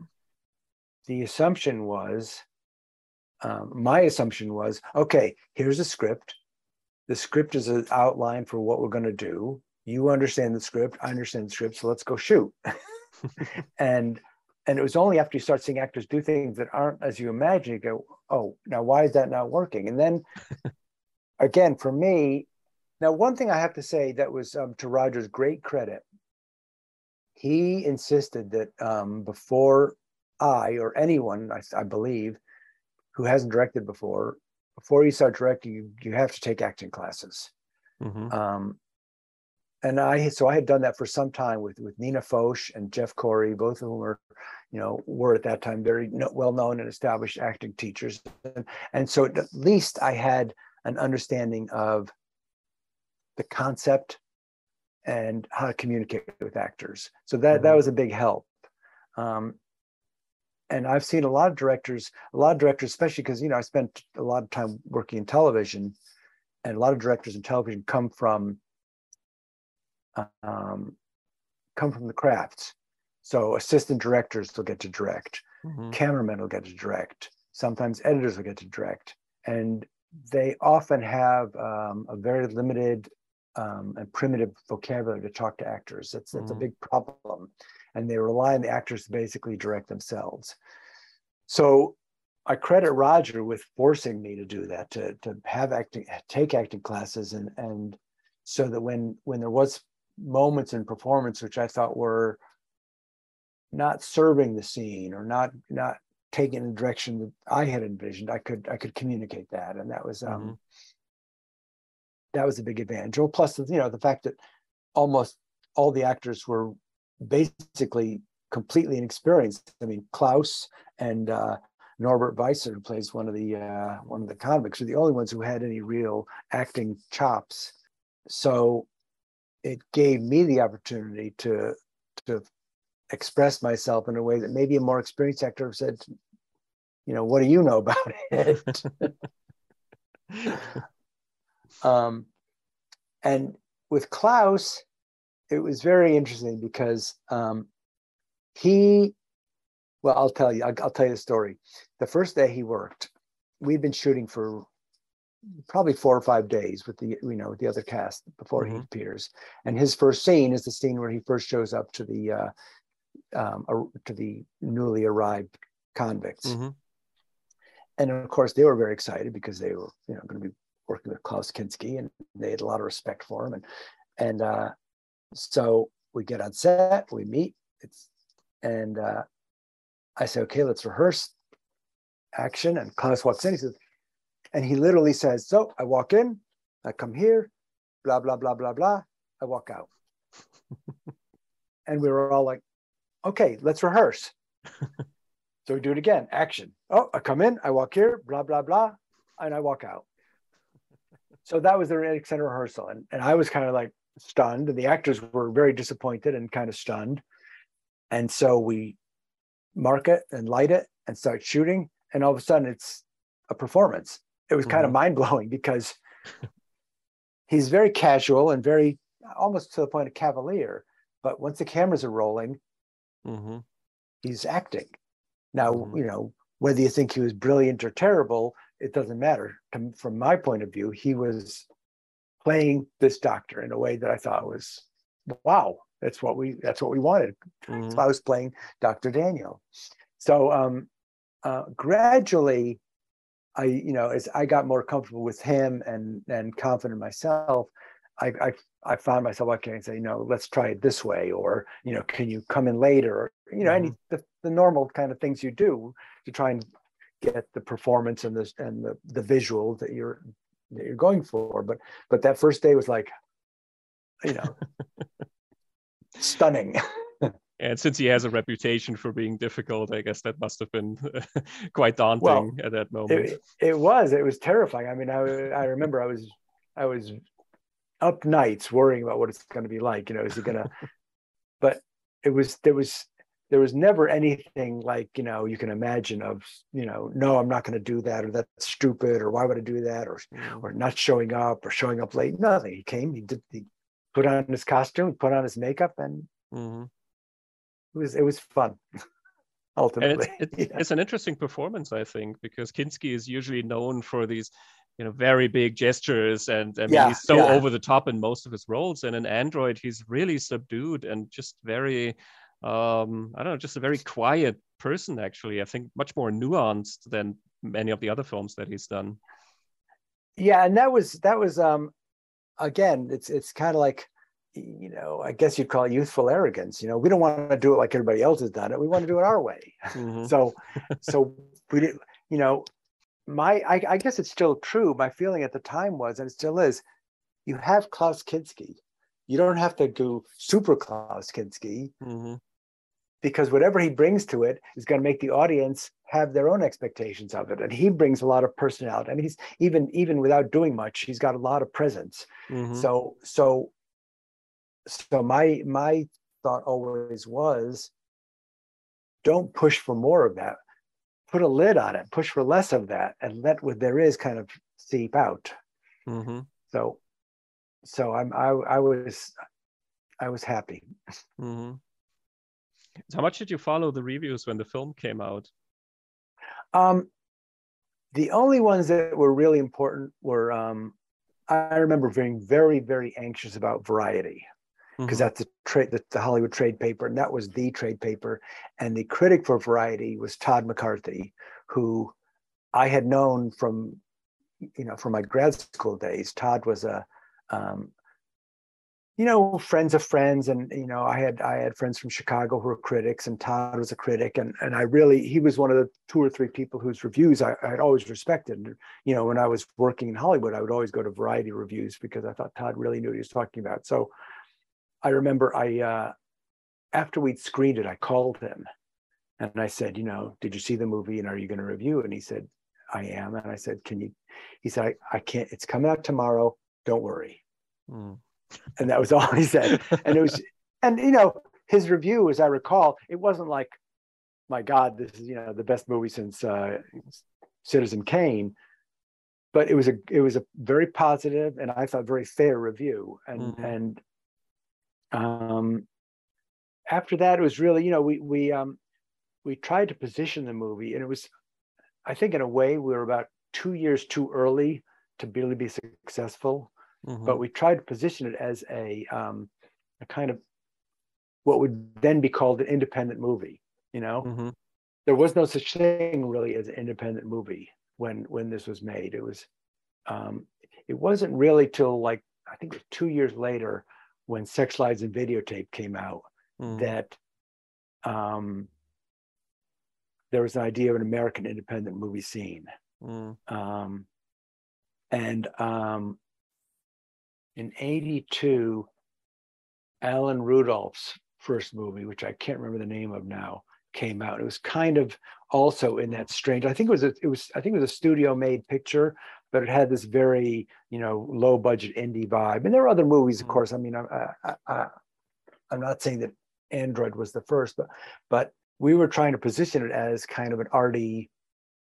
the assumption was um, my assumption was okay here's a script the script is an outline for what we're going to do you understand the script i understand the script so let's go shoot. And and it was only after you start seeing actors do things that aren't as you imagine you go oh now why is that not working? And then again for me now one thing i have to say that was um, to roger's great credit he insisted that um, before i or anyone I, I, believe who hasn't directed before before you start directing you, you have to take acting classes. Mm-hmm. um, and I so I had done that for some time with with Nina Foch and Jeff Corey, both of whom were, you know, were at that time very well known and established acting teachers, and, and so at least I had an understanding of the concept and how to communicate with actors. So that mm-hmm. that was a big help. Um, and I've seen a lot of directors, a lot of directors, especially because you know I spent a lot of time working in television, and a lot of directors in television come from um, come from the crafts. So assistant directors will get to direct, mm-hmm. cameramen will get to direct, sometimes editors will get to direct, and they often have um, a very limited um, and primitive vocabulary to talk to actors. That's that's mm-hmm. a big problem, and they rely on the actors to basically direct themselves. So I credit Roger with forcing me to do that, to to have acting, take acting classes, and and so that when when there was moments in performance which I thought were not serving the scene or not not taking the direction that I had envisioned, I could I could communicate that, and that was um, mm-hmm. that was a big advantage. Well, plus you know the fact that almost all the actors were basically completely inexperienced. I mean, Klaus and uh, Norbert Weisser, who plays one of the uh, one of the convicts, are the only ones who had any real acting chops. So it gave me the opportunity to to express myself in a way that maybe a more experienced actor said, you know, what do you know about it? um, and with Klaus, it was very interesting because um, he, well, I'll tell you, I'll, I'll tell you the story. The first day he worked, we'd been shooting for probably four or five days with the you know with the other cast before Mhm. he appears. And his first scene is the scene where he first shows up to the uh, um, to the newly arrived convicts. Mhm. And of course, they were very excited because they were you know going to be working with Klaus Kinski, and they had a lot of respect for him. And and uh, so we get on set, we meet. It's and uh, I say, okay, let's rehearse action. And Klaus walks in. He says, and he literally says, so I walk in, I come here, blah blah blah blah blah. I walk out, and we were all like, okay, let's rehearse. so we do it again. Action. Oh, I come in, I walk here, blah blah blah, and I walk out. So that was the extended rehearsal, and and I was kind of like stunned, and the actors were very disappointed and kind of stunned. And so we mark it and light it and start shooting, and all of a sudden it's a performance. It was kind of Mhm. mind blowing because he's very casual and very almost to the point of cavalier. But once the cameras are rolling, Mhm. he's acting. Now, Mhm. you know, whether you think he was brilliant or terrible, it doesn't matter. From, from my point of view, he was playing this doctor in a way that I thought was, wow, that's what we that's what we wanted. So I was playing Dr. Daniel. So um, uh, gradually, I you know as I got more comfortable with him and and confident in myself, I I, I found myself okay and say, you know, let's try it this way, or you know, can you come in later, or you know, any mm-hmm. the, the normal kind of things you do to try and get the performance and the and the the visual that you're that you're going for. But but that first day was like, you know, stunning. And since he has a reputation for being difficult, I guess that must have been quite daunting Well, at that moment. it, it was it was terrifying i mean i i remember i was i was up nights worrying about what it's going to be like you know is it going to but it was there was there was never anything like you know you can imagine of you know no i'm not going to do that or that's stupid or why would i do that or Mhm. or not showing up or showing up late nothing he came he did he put on his costume put on his makeup and Mhm. It was it was fun ultimately it's, it's, Yeah. it's an interesting performance, I think, because Kinski is usually known for these, you know, very big gestures, and I mean, Yeah, he's so yeah. over the top in most of his roles. And in Android, he's really subdued and just very, um, I don't know, just a very quiet person. Actually, I think much more nuanced than many of the other films that he's done. yeah and that was that was um again it's it's kind of like you know i guess you'd call it youthful arrogance you know we don't want to do it like everybody else has done it we want to do it our way Mhm. so so we did you know my I, I guess it's still true my feeling at the time was and it still is you have klaus kinski you don't have to do super klaus kinski Mhm. because whatever he brings to it is going to make the audience have their own expectations of it and he brings a lot of personality i mean he's even even without doing much he's got a lot of presence Mhm. so so so my my thought always was don't push for more of that put a lid on it push for less of that and let what there is kind of seep out Mhm. so so i'm i, I was i was happy Mhm. So how much did you follow the reviews when the film came out? Um, the only ones that were really important were um, I remember being very, very anxious about Variety because Mhm. that's the trade, the, the Hollywood trade paper, and that was the trade paper. And the critic for Variety was Todd McCarthy, who I had known from, you know, from my grad school days. Todd was a, um, you know, friends of friends, and you know, I had I had friends from Chicago who were critics, and Todd was a critic, and and I really he was one of the two or three people whose reviews I, I had always respected. You know, when I was working in Hollywood, I would always go to Variety reviews because I thought Todd really knew what he was talking about. So I remember I uh, after we'd screened it, I called him and I said, you know, did you see the movie and are you going to review? And he said, I am. And I said, can you? He said, I, I can't. It's coming out tomorrow. Don't worry. Mm. And that was all he said. And it was, and you know, his review, as I recall, it wasn't like, my God, this is you know the best movie since uh, Citizen Kane. But it was a it was a very positive and I thought very fair review. And Mhm. and um, after that, it was really you know we we um, we tried to position the movie, and it was, I think, in a way, we were about two years too early to really be successful. Mhm. But we tried to position it as a um, a kind of what would then be called an independent movie. You know, Mhm. there was no such thing really as an independent movie when when this was made. It was um, it wasn't really till like I think it was two years later when Sex Lies and Videotape came out Mm. that um, there was an idea of an American independent movie scene. Mm. Um, and um, in 82, Alan Rudolph's first movie, which I can't remember the name of now, came out. It was kind of also in that strange, I think it was, a, it was, I think it was a studio made picture, but it had this very, you know, low budget indie vibe. And there were other movies, of Mhm. course. I mean, I, I, I, I'm not saying that Android was the first, but, but we were trying to position it as kind of an arty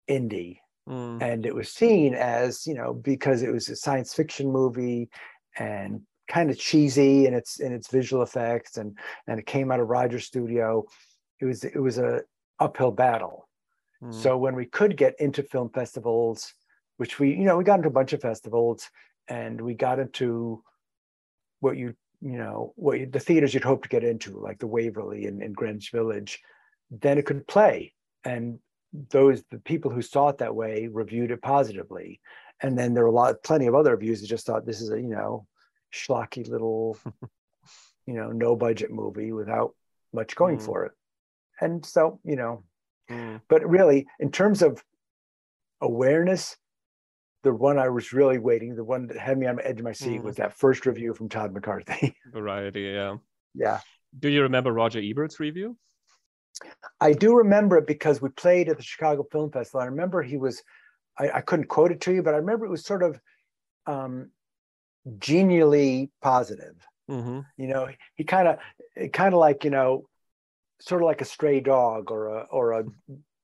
indie Mm. and it was seen as you know because it was a science fiction movie and kind of cheesy in its in its visual effects and and it came out of Rogers Studio it was it was a uphill battle Mm. so when we could get into film festivals which we you know we got into a bunch of festivals and we got into what you you know what you, the theaters you'd hope to get into like the Waverly and, and Greenwich Village then it could play and those the people who saw it that way reviewed it positively and then there were a lot plenty of other reviews that just thought this is a you know schlocky little you know no budget movie without much going Mm. for it and so you know Mm. but really in terms of awareness the one i was really waiting the one that had me on the edge of my seat Mhm. was that first review from todd mccarthy Variety, yeah. yeah Do you remember Roger Ebert's review? I do remember it because we played at the Chicago Film Festival. I remember he was, I, I couldn't quote it to you, but I remember it was sort of um, genially positive. Mm-hmm. You know, he kind of, kind of like you know, sort of like a stray dog or a or a,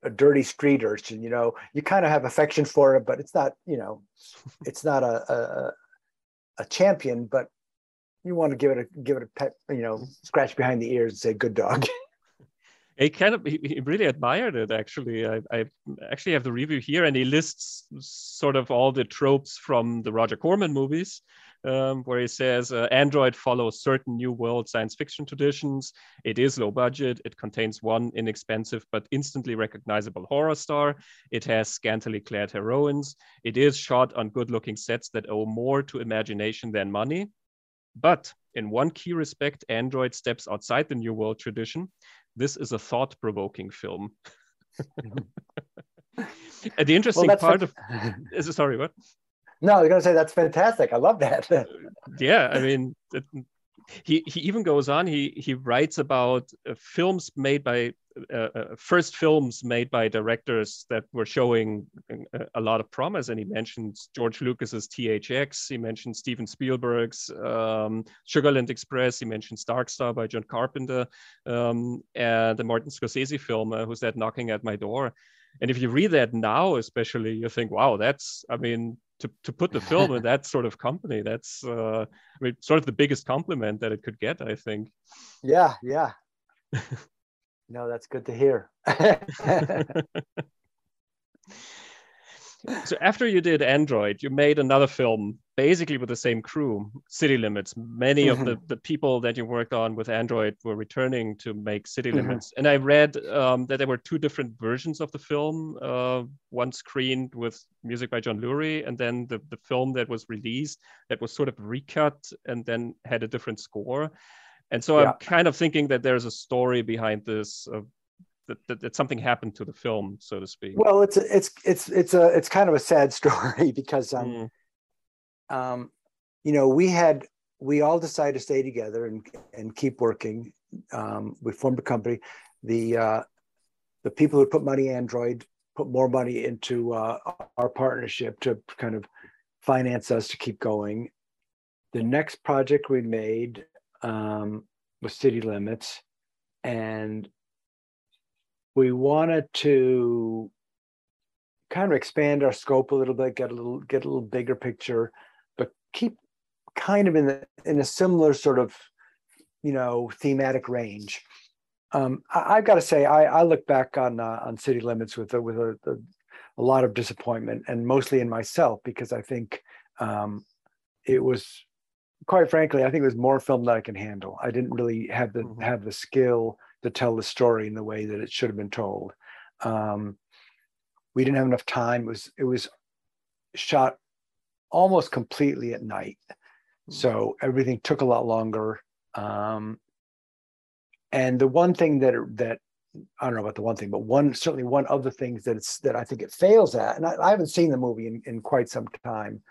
a dirty street urchin. You know, you kind of have affection for it, but it's not, you know, it's not a a, a champion, but you want to give it a give it a pet, you know, scratch behind the ears and say, "Good dog." He kind of he, really admired it. Actually, I, I actually have the review here, and he lists sort of all the tropes from the Roger Corman movies, um, where he says uh, Android follows certain new world science fiction traditions. It is low budget. It contains one inexpensive but instantly recognizable horror star. It has scantily clad heroines. It is shot on good-looking sets that owe more to imagination than money. But in one key respect, Android steps outside the New World tradition. This is a thought provoking film. and the interesting that's part what- of is sorry, what? No, was gonna say that's fantastic. I love that. Yeah, I mean, it, he he even goes on. He he writes about uh, films made by uh, uh, first films made by directors that were showing a, a lot of promise, and he mentions George Lucas's THX. He mentions Steven Spielberg's um, Sugarland Express. He mentions Dark Star by John Carpenter, um, and the Martin Scorsese film, uh, "Who's That Knocking at My Door." And if you read that now, especially, you think, "Wow, that's." I mean, to, to put the film in that sort of company, that's uh, I mean, sort of the biggest compliment that it could get, I think. yeah, yeah. no, that's good to hear. So after you did Android, you made another film basically with the same crew, City Limits. Many of the, the people that you worked on with Android were returning to make City Mhm. Limits. And I read um, that there were two different versions of the film, uh, one screened with music by John Lurie, and then the, the film that was released that was sort of recut and then had a different score. And so Yeah. I'm kind of thinking that there's a story behind this, uh, that, that, that something happened to the film, so to speak. well, it's a, it's it's it's a it's kind of a sad story because um, Mm, um, you know, we had we all decided to stay together and and keep working. Um, we formed a company. The uh, the people who put money Android put more money into uh, our partnership to kind of finance us to keep going. The next project we made um, was City Limits, and we wanted to kind of expand our scope a little bit, get a little get a little bigger picture, but keep kind of in the in a similar sort of you know thematic range. Um, I, I've got to say, I, I look back on uh, on City Limits with a, with a, a, a lot of disappointment, and mostly in myself because I think um, it was quite frankly, I think it was more film that I can handle. I didn't really have the mm-hmm. have the skill to tell the story in the way that it should have been told. Um, we didn't have enough time. It was it was shot almost completely at night, mm-hmm. so everything took a lot longer. Um, and the one thing that that I don't know about the one thing, but one certainly one of the things that it's that I think it fails at, and I, I haven't seen the movie in, in quite some time.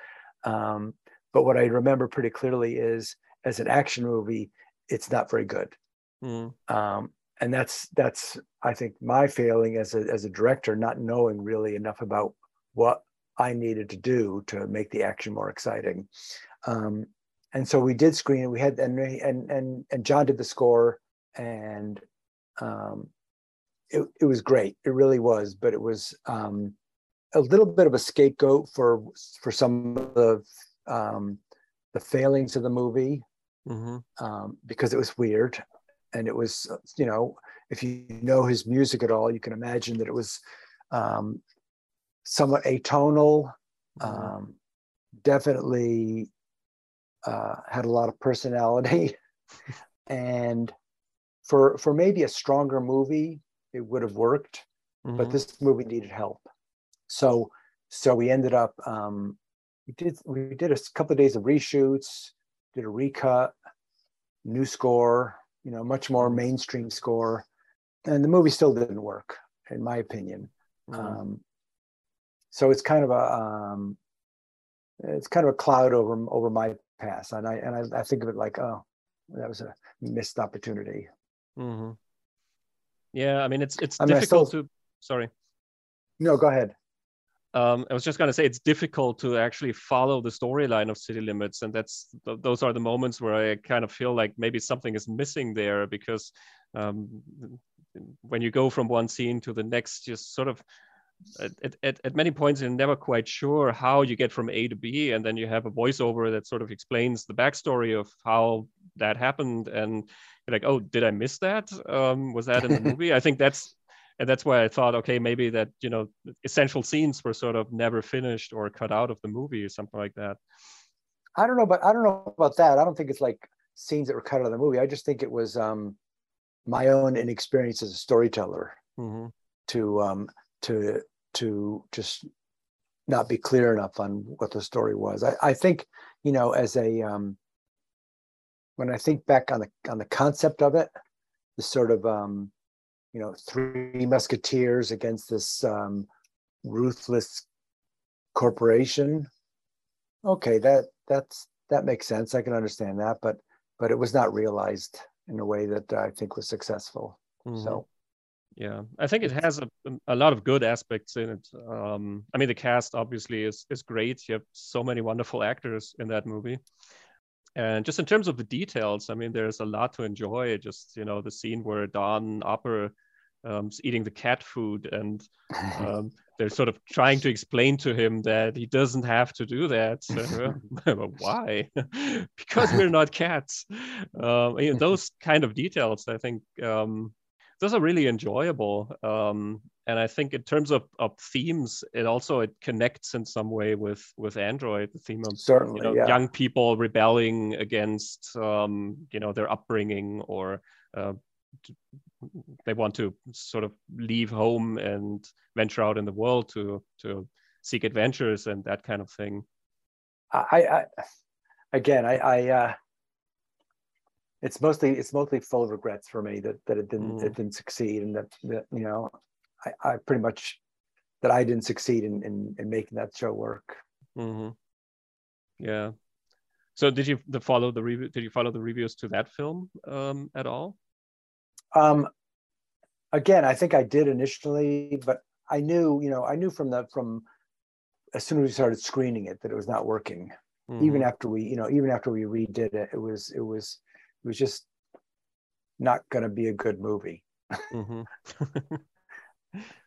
Um, but what I remember pretty clearly is as an action movie, it's not very good. Mm. Um, and that's that's I think my failing as a as a director, not knowing really enough about what I needed to do to make the action more exciting. Um, and so we did screen it. We had and and and and John did the score, and um, it it was great. It really was. But it was um, a little bit of a scapegoat for for some of the um, the failings of the movie mm-hmm. um, because it was weird and it was you know if you know his music at all you can imagine that it was um, somewhat atonal mm-hmm. um, definitely uh, had a lot of personality and for for maybe a stronger movie it would have worked mm-hmm. but this movie needed help so so we ended up um, we did we did a couple of days of reshoots, did a recut, new score, you know, much more mainstream score, and the movie still didn't work, in my opinion. Mm-hmm. Um, so it's kind of a um, it's kind of a cloud over over my past, and I and I, I think of it like, oh, that was a missed opportunity. Mm-hmm. Yeah, I mean, it's it's I mean, difficult still, to. Sorry. No, go ahead um, I was just going to say it's difficult to actually follow the storyline of City Limits, and that's th- those are the moments where I kind of feel like maybe something is missing there because um, when you go from one scene to the next, you sort of at, at, at many points you're never quite sure how you get from A to B, and then you have a voiceover that sort of explains the backstory of how that happened, and you're like, oh, did I miss that? Um, was that in the movie? I think that's and that's why I thought, okay, maybe that you know essential scenes were sort of never finished or cut out of the movie or something like that. I don't know, but I don't know about that. I don't think it's like scenes that were cut out of the movie. I just think it was um, my own inexperience as a storyteller mm-hmm. to um, to to just not be clear enough on what the story was. I, I think you know as a um, when I think back on the on the concept of it, the sort of um, you know, three musketeers against this um, ruthless corporation. Okay, that that's that makes sense. I can understand that, but but it was not realized in a way that I think was successful. Mm-hmm. So. Yeah, I think it has a, a lot of good aspects in it. Um, I mean, the cast obviously is is great. You have so many wonderful actors in that movie and just in terms of the details i mean there's a lot to enjoy. Just you know the scene where don opper um, is eating the cat food and um, they're sort of trying to explain to him that he doesn't have to do that. Why? Because we're not cats. Um, you know, those kind of details i think um, those are really enjoyable um, and I think in terms of, of themes, it also it connects in some way with with Android, the theme of certainly you know, yeah. young people rebelling against um, you know their upbringing or uh, they want to sort of leave home and venture out in the world to to seek adventures and that kind of thing. I, I again, I, I uh, it's mostly it's mostly full of regrets for me that that it didn't mm. it didn't succeed and that, that you know I, I pretty much that I didn't succeed in in, in making that show work. Mm-hmm. Yeah. So did you the follow the review? Did you follow the reviews to that film um, at all? Um, again, I think I did initially, but I knew, you know, I knew from the from as soon as we started screening it that it was not working. Mm-hmm. Even after we, you know, even after we redid it, it was it was it was just not going to be a good movie. Mm-hmm.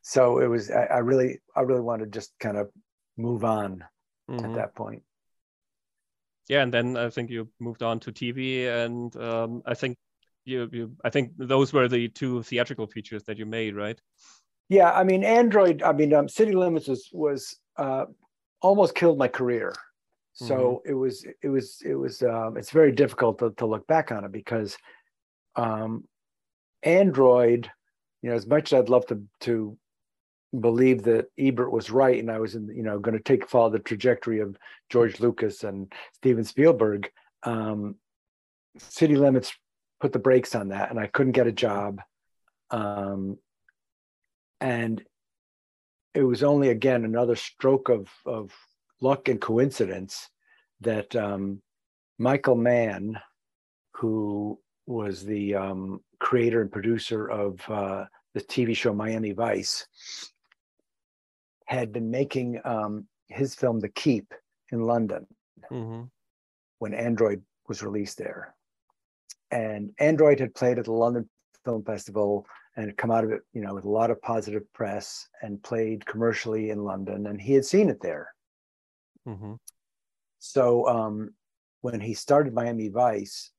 so it was I, I, really i really wanted to just kind of move on mm-hmm. at that point yeah and then i think you moved on to tv and um, i think you, you i think those were the two theatrical features that you made right yeah i mean android i mean um, city limits was was uh, almost killed my career So mm-hmm. it was it was it was um, it's very difficult to, to look back on it because um, Android, you know, as much as I'd love to to believe that Ebert was right and I was in, you know, going to take follow the trajectory of George Lucas and Steven Spielberg, um, City Limits put the brakes on that and I couldn't get a job. Um, and it was only again another stroke of of luck and coincidence that um, Michael Mann, who was the um, creator and producer of uh, the TV show Miami Vice, had been making um, his film The Keep in London mm-hmm. when Android was released there. And Android had played at the London Film Festival and had come out of it, you know, with a lot of positive press and played commercially in London, and he had seen it there. Mm-hmm. So um, when he started Miami Vice,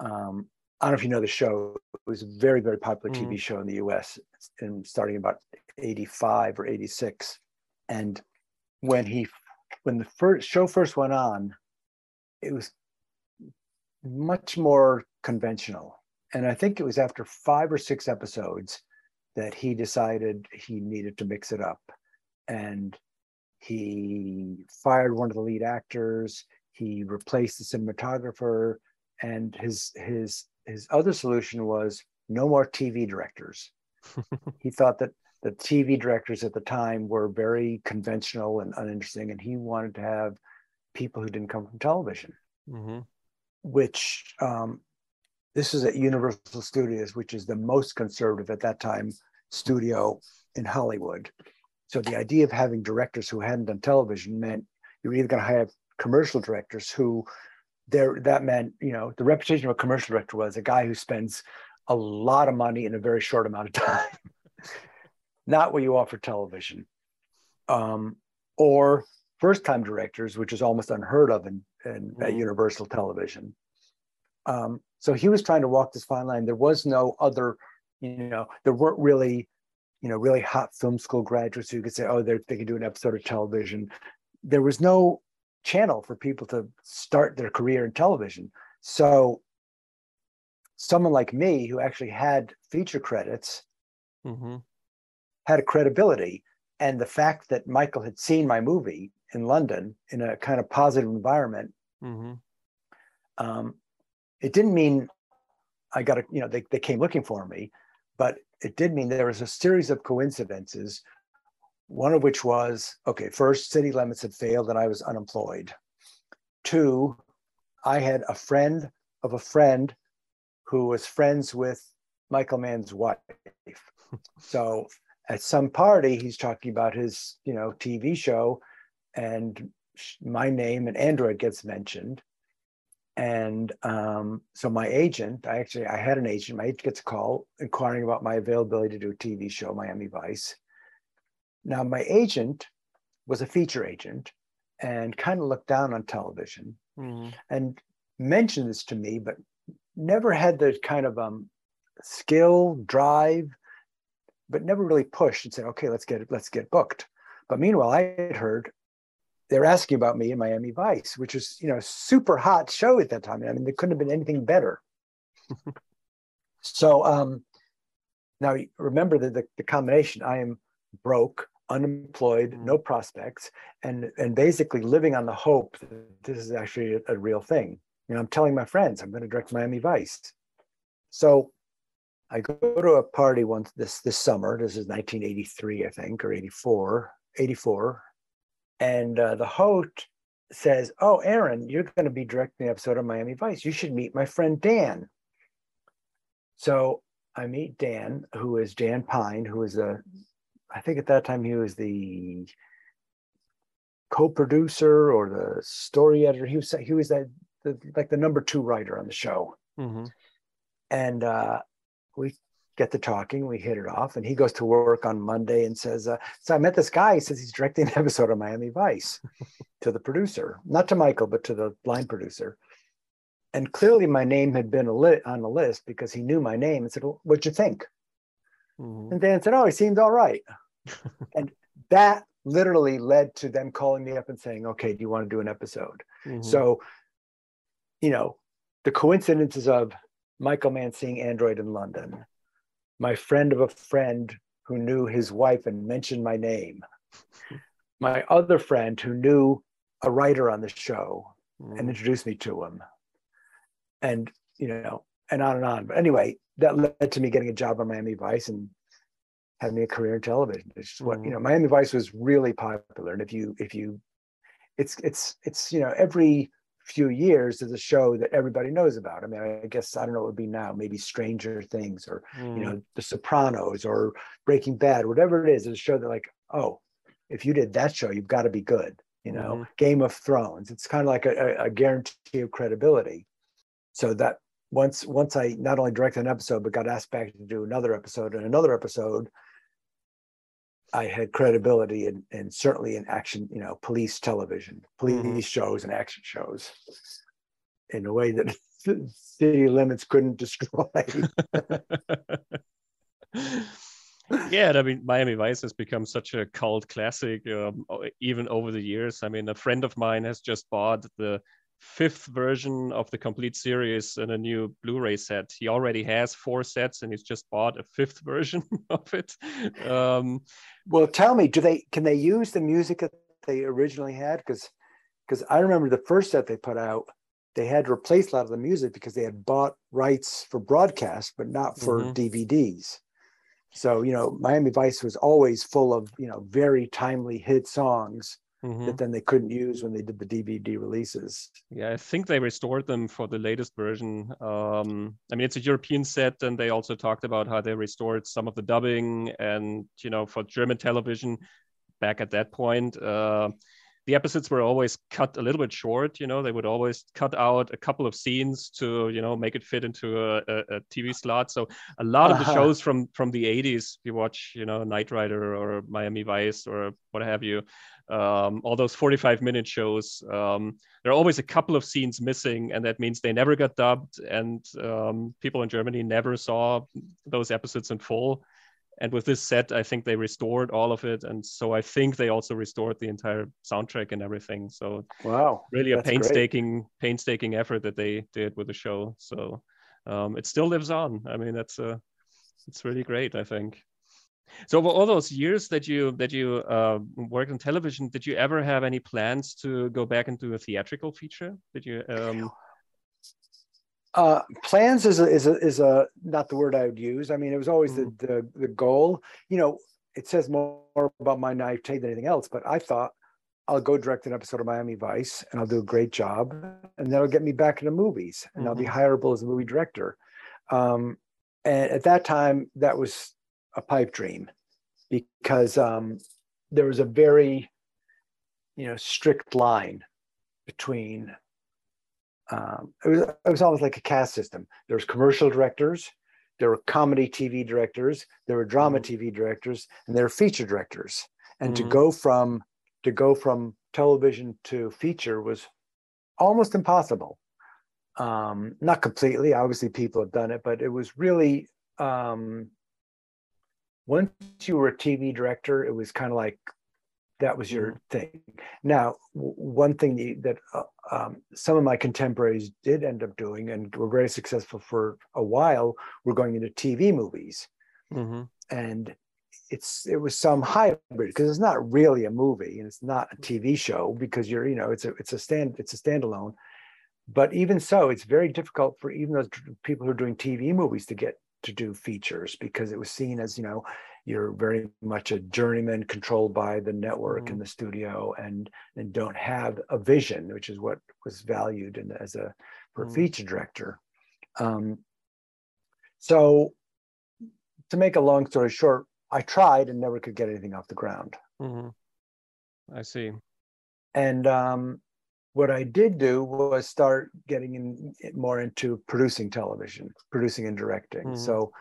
um, I don't know if you know the show. It was a very, very popular mm-hmm. TV show in the U.S. and starting about '85 or '86. And when he, when the first show first went on, it was much more conventional. And I think it was after five or six episodes that he decided he needed to mix it up. And he fired one of the lead actors. He replaced the cinematographer, and his his his other solution was no more TV directors. he thought that the TV directors at the time were very conventional and uninteresting, and he wanted to have people who didn't come from television. Mm-hmm. Which um, this is at Universal Studios, which is the most conservative at that time studio in Hollywood. So the idea of having directors who hadn't done television meant you were either going to have commercial directors who there that meant you know the reputation of a commercial director was a guy who spends a lot of money in a very short amount of time not what you offer television. Um, or first time directors which is almost unheard of in, in mm-hmm. at universal television. Um, so he was trying to walk this fine line. There was no other you know there weren't really you know really hot film school graduates who could say oh they they can do an episode of television there was no channel for people to start their career in television so someone like me who actually had feature credits mm-hmm. had a credibility and the fact that michael had seen my movie in london in a kind of positive environment mm-hmm. um, it didn't mean i got a you know they, they came looking for me but it did mean there was a series of coincidences, one of which was okay, first, city limits had failed and I was unemployed. Two, I had a friend of a friend who was friends with Michael Mann's wife. so at some party, he's talking about his, you know, TV show, and my name and Android gets mentioned and um, so my agent i actually i had an agent my agent gets a call inquiring about my availability to do a tv show miami vice now my agent was a feature agent and kind of looked down on television mm-hmm. and mentioned this to me but never had the kind of um, skill drive but never really pushed and said okay let's get it let's get booked but meanwhile i had heard they're asking about me in Miami Vice, which was, you know, super hot show at that time. I mean, there couldn't have been anything better. so um, now remember the, the, the combination. I am broke, unemployed, mm. no prospects, and and basically living on the hope that this is actually a, a real thing. You know, I'm telling my friends I'm going to direct Miami Vice. So I go to a party once this this summer. This is 1983, I think, or 84, 84 and uh, the host says, "Oh, Aaron, you're going to be directing the episode of Miami Vice. You should meet my friend Dan." So I meet Dan, who is Dan Pyne, who is a, I think at that time he was the co-producer or the story editor. He was he was that the, like the number two writer on the show, mm-hmm. and uh, we get to talking. We hit it off, and he goes to work on Monday and says, uh, "So I met this guy. He says he's directing an episode of Miami Vice." to the producer, not to Michael, but to the line producer. And clearly, my name had been li- on the list because he knew my name and said, well, "What'd you think?" Mm-hmm. And Dan said, "Oh, he seemed all right." and that literally led to them calling me up and saying, okay, do you want to do an episode? Mm-hmm. So, you know, the coincidences of Michael Mann seeing Android in London, my friend of a friend who knew his wife and mentioned my name, my other friend who knew a writer on the show mm. and introduced me to him, and you know, and on and on. But anyway, that led to me getting a job on Miami Vice and having a career in television. It's what mm. you know. Miami Vice was really popular, and if you if you, it's it's it's you know every few years there's a show that everybody knows about. I mean, I guess I don't know what it would be now, maybe Stranger Things or mm. you know The Sopranos or Breaking Bad, whatever it is. There's a show that like, oh, if you did that show, you've got to be good. You know, mm. Game of Thrones. It's kind of like a, a guarantee of credibility. So that once once I not only directed an episode but got asked back to do another episode and another episode, I had credibility and and certainly in action, you know, police television, police mm-hmm. shows and action shows in a way that city limits couldn't destroy. yeah, I mean, Miami Vice has become such a cult classic, um, even over the years. I mean, a friend of mine has just bought the fifth version of the complete series in a new Blu-ray set. He already has four sets, and he's just bought a fifth version of it. Um, well, tell me, do they can they use the music that they originally had? Because because I remember the first set they put out, they had to replace a lot of the music because they had bought rights for broadcast, but not for mm-hmm. DVDs. So you know, Miami Vice was always full of you know very timely hit songs mm-hmm. that then they couldn't use when they did the DVD releases. Yeah, I think they restored them for the latest version. Um, I mean, it's a European set, and they also talked about how they restored some of the dubbing, and you know, for German television back at that point. Uh, the episodes were always cut a little bit short you know they would always cut out a couple of scenes to you know make it fit into a, a, a tv slot so a lot of the uh-huh. shows from from the 80s if you watch you know knight rider or miami vice or what have you um, all those 45 minute shows um, there are always a couple of scenes missing and that means they never got dubbed and um, people in germany never saw those episodes in full. And with this set i think they restored all of it and so i think they also restored the entire soundtrack and everything. So wow really a painstaking great. painstaking effort that they did with the show. So um, it still lives on. I mean that's uh it's really great i think so over all those years that you that you uh, worked on television did you ever have any plans to go back into a theatrical feature did you um uh, plans is a, is a is a not the word I would use. I mean, it was always mm. the, the the goal. You know, it says more about my naivete than anything else. But I thought I'll go direct an episode of Miami Vice and I'll do a great job, and that'll get me back into movies, and mm-hmm. I'll be mm-hmm. hireable as a movie director. Um, and at that time, that was a pipe dream because um, there was a very, you know, strict line between um, it was it was almost like a caste system. There was commercial directors, there were comedy TV directors, there were drama mm-hmm. TV directors, and there were feature directors. And mm-hmm. to go from to go from television to feature was almost impossible. Um, not completely. Obviously, people have done it, but it was really um, once you were a TV director, it was kind of like that was your mm-hmm. thing. Now, one thing that uh, um, some of my contemporaries did end up doing and were very successful for a while were going into TV movies. Mm-hmm. And it's it was some hybrid because it's not really a movie and it's not a TV show because you're you know it's a it's a stand it's a standalone. But even so, it's very difficult for even those people who are doing TV movies to get to do features because it was seen as you know you're very much a journeyman controlled by the network mm. and the studio and and don't have a vision which is what was valued in, as a for mm. feature director um, so to make a long story short i tried and never could get anything off the ground mm-hmm. i see and um, what i did do was start getting in more into producing television producing and directing mm-hmm. so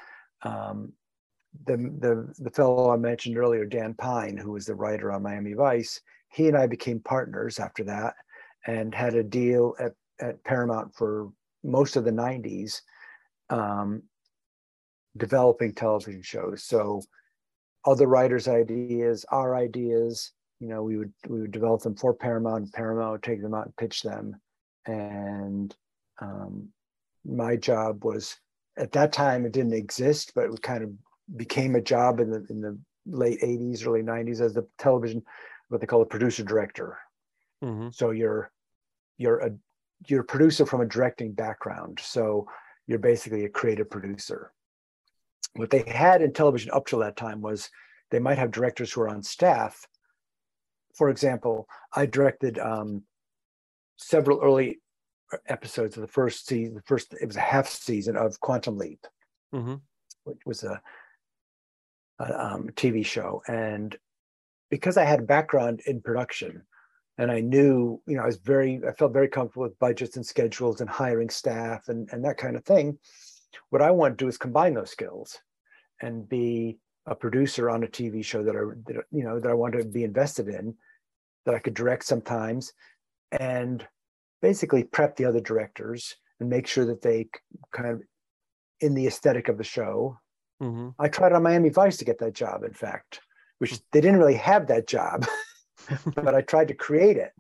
um, the, the, the fellow I mentioned earlier, Dan Pyne, who was the writer on Miami Vice, he and I became partners after that and had a deal at, at Paramount for most of the 90s um, developing television shows. So other writers' ideas, our ideas, you know, we would we would develop them for Paramount. Paramount would take them out and pitch them, and um, my job was at that time it didn't exist, but it kind of became a job in the in the late 80s, early 90s as the television, what they call a producer director. Mm-hmm. So you're you're a you're a producer from a directing background. So you're basically a creative producer. What they had in television up till that time was they might have directors who are on staff. For example, I directed um, several early episodes of the first season. The first it was a half season of Quantum Leap, mm-hmm. which was a, a um, TV show, and because I had a background in production, and I knew, you know, I was very, I felt very comfortable with budgets and schedules and hiring staff and and that kind of thing. What I want to do is combine those skills, and be a producer on a TV show that I, that, you know, that I want to be invested in, that I could direct sometimes, and basically prep the other directors and make sure that they kind of in the aesthetic of the show. Mm-hmm. I tried on Miami Vice to get that job, in fact, which they didn't really have that job, but I tried to create it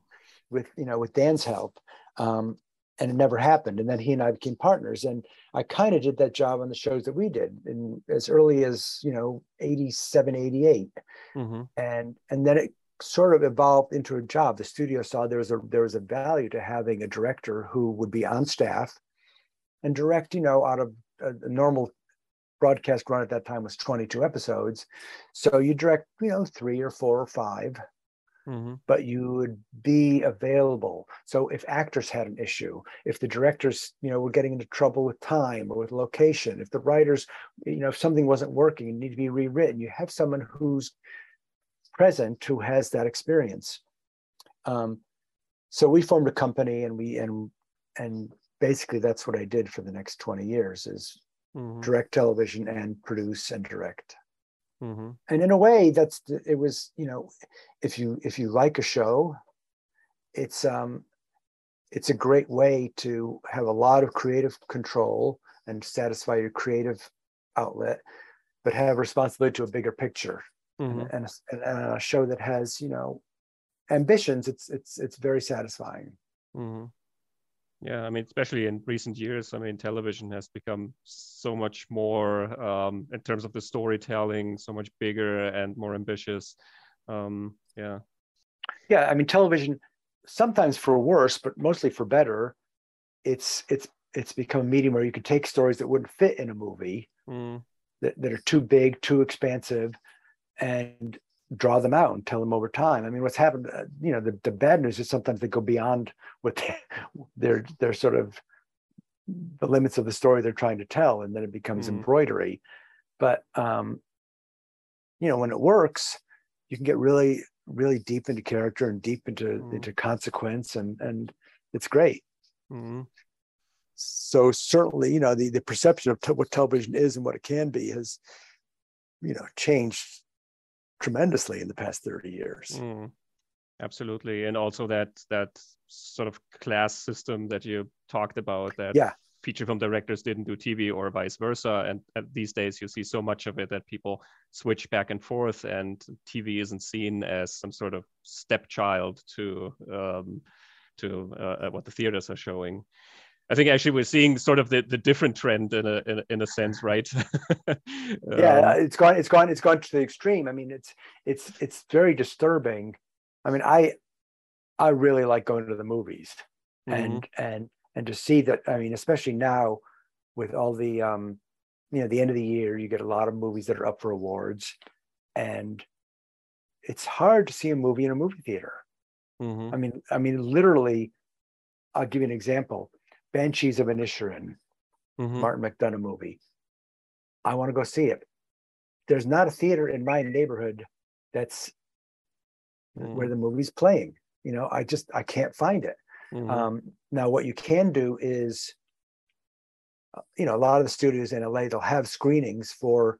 with you know with Dan's help, um, and it never happened. And then he and I became partners, and I kind of did that job on the shows that we did in as early as you know 87, 88. Mm-hmm. and and then it sort of evolved into a job. The studio saw there was a there was a value to having a director who would be on staff and direct, you know, out of a, a normal broadcast run at that time was 22 episodes. So you direct, you know, three or four or 5 mm-hmm. but you would be available. So if actors had an issue, if the directors, you know, were getting into trouble with time or with location, if the writers, you know, if something wasn't working and need to be rewritten, you have someone who's present who has that experience. Um, so we formed a company and we and and basically that's what I did for the next 20 years is mm-hmm. direct television and produce and direct. Mm-hmm. And in a way, that's it was you know, if you if you like a show, it's um, it's a great way to have a lot of creative control and satisfy your creative outlet, but have responsibility to a bigger picture mm-hmm. and, and, a, and, a, show that has you know ambitions it's it's it's very satisfying mm-hmm. Yeah i mean especially in recent years i mean television has become so much more um, in terms of the storytelling so much bigger and more ambitious um, yeah yeah i mean television sometimes for worse but mostly for better it's it's it's become a medium where you can take stories that wouldn't fit in a movie mm. that, that are too big too expansive and draw them out and tell them over time. I mean, what's happened, uh, you know, the, the bad news is sometimes they go beyond what they, they're, they're sort of the limits of the story they're trying to tell, and then it becomes mm. embroidery. But, um, you know, when it works, you can get really, really deep into character and deep into, mm. into consequence, and, and it's great. Mm. So certainly, you know, the, the perception of what television is and what it can be has, you know, changed tremendously in the past 30 years. Mm, absolutely. And also that that sort of class system that you talked about that yeah. feature film directors didn't do TV or vice versa. And, and these days you see so much of it that people switch back and forth and TV isn't seen as some sort of stepchild to um, to uh, what the theaters are showing. I think actually we're seeing sort of the, the different trend in a in a, in a sense, right? um, yeah, it's gone it's gone it's gone to the extreme. I mean, it's it's it's very disturbing. I mean, I I really like going to the movies mm-hmm. and and and to see that. I mean, especially now with all the um, you know, the end of the year, you get a lot of movies that are up for awards, and it's hard to see a movie in a movie theater. Mm-hmm. I mean, I mean, literally. I'll give you an example Banshees of Inisherin, mm-hmm. Martin McDonagh movie. I want to go see it. There's not a theater in my neighborhood that's mm. where the movie's playing. You know, I just I can't find it. Mm-hmm. Um, now, what you can do is, you know, a lot of the studios in LA they'll have screenings for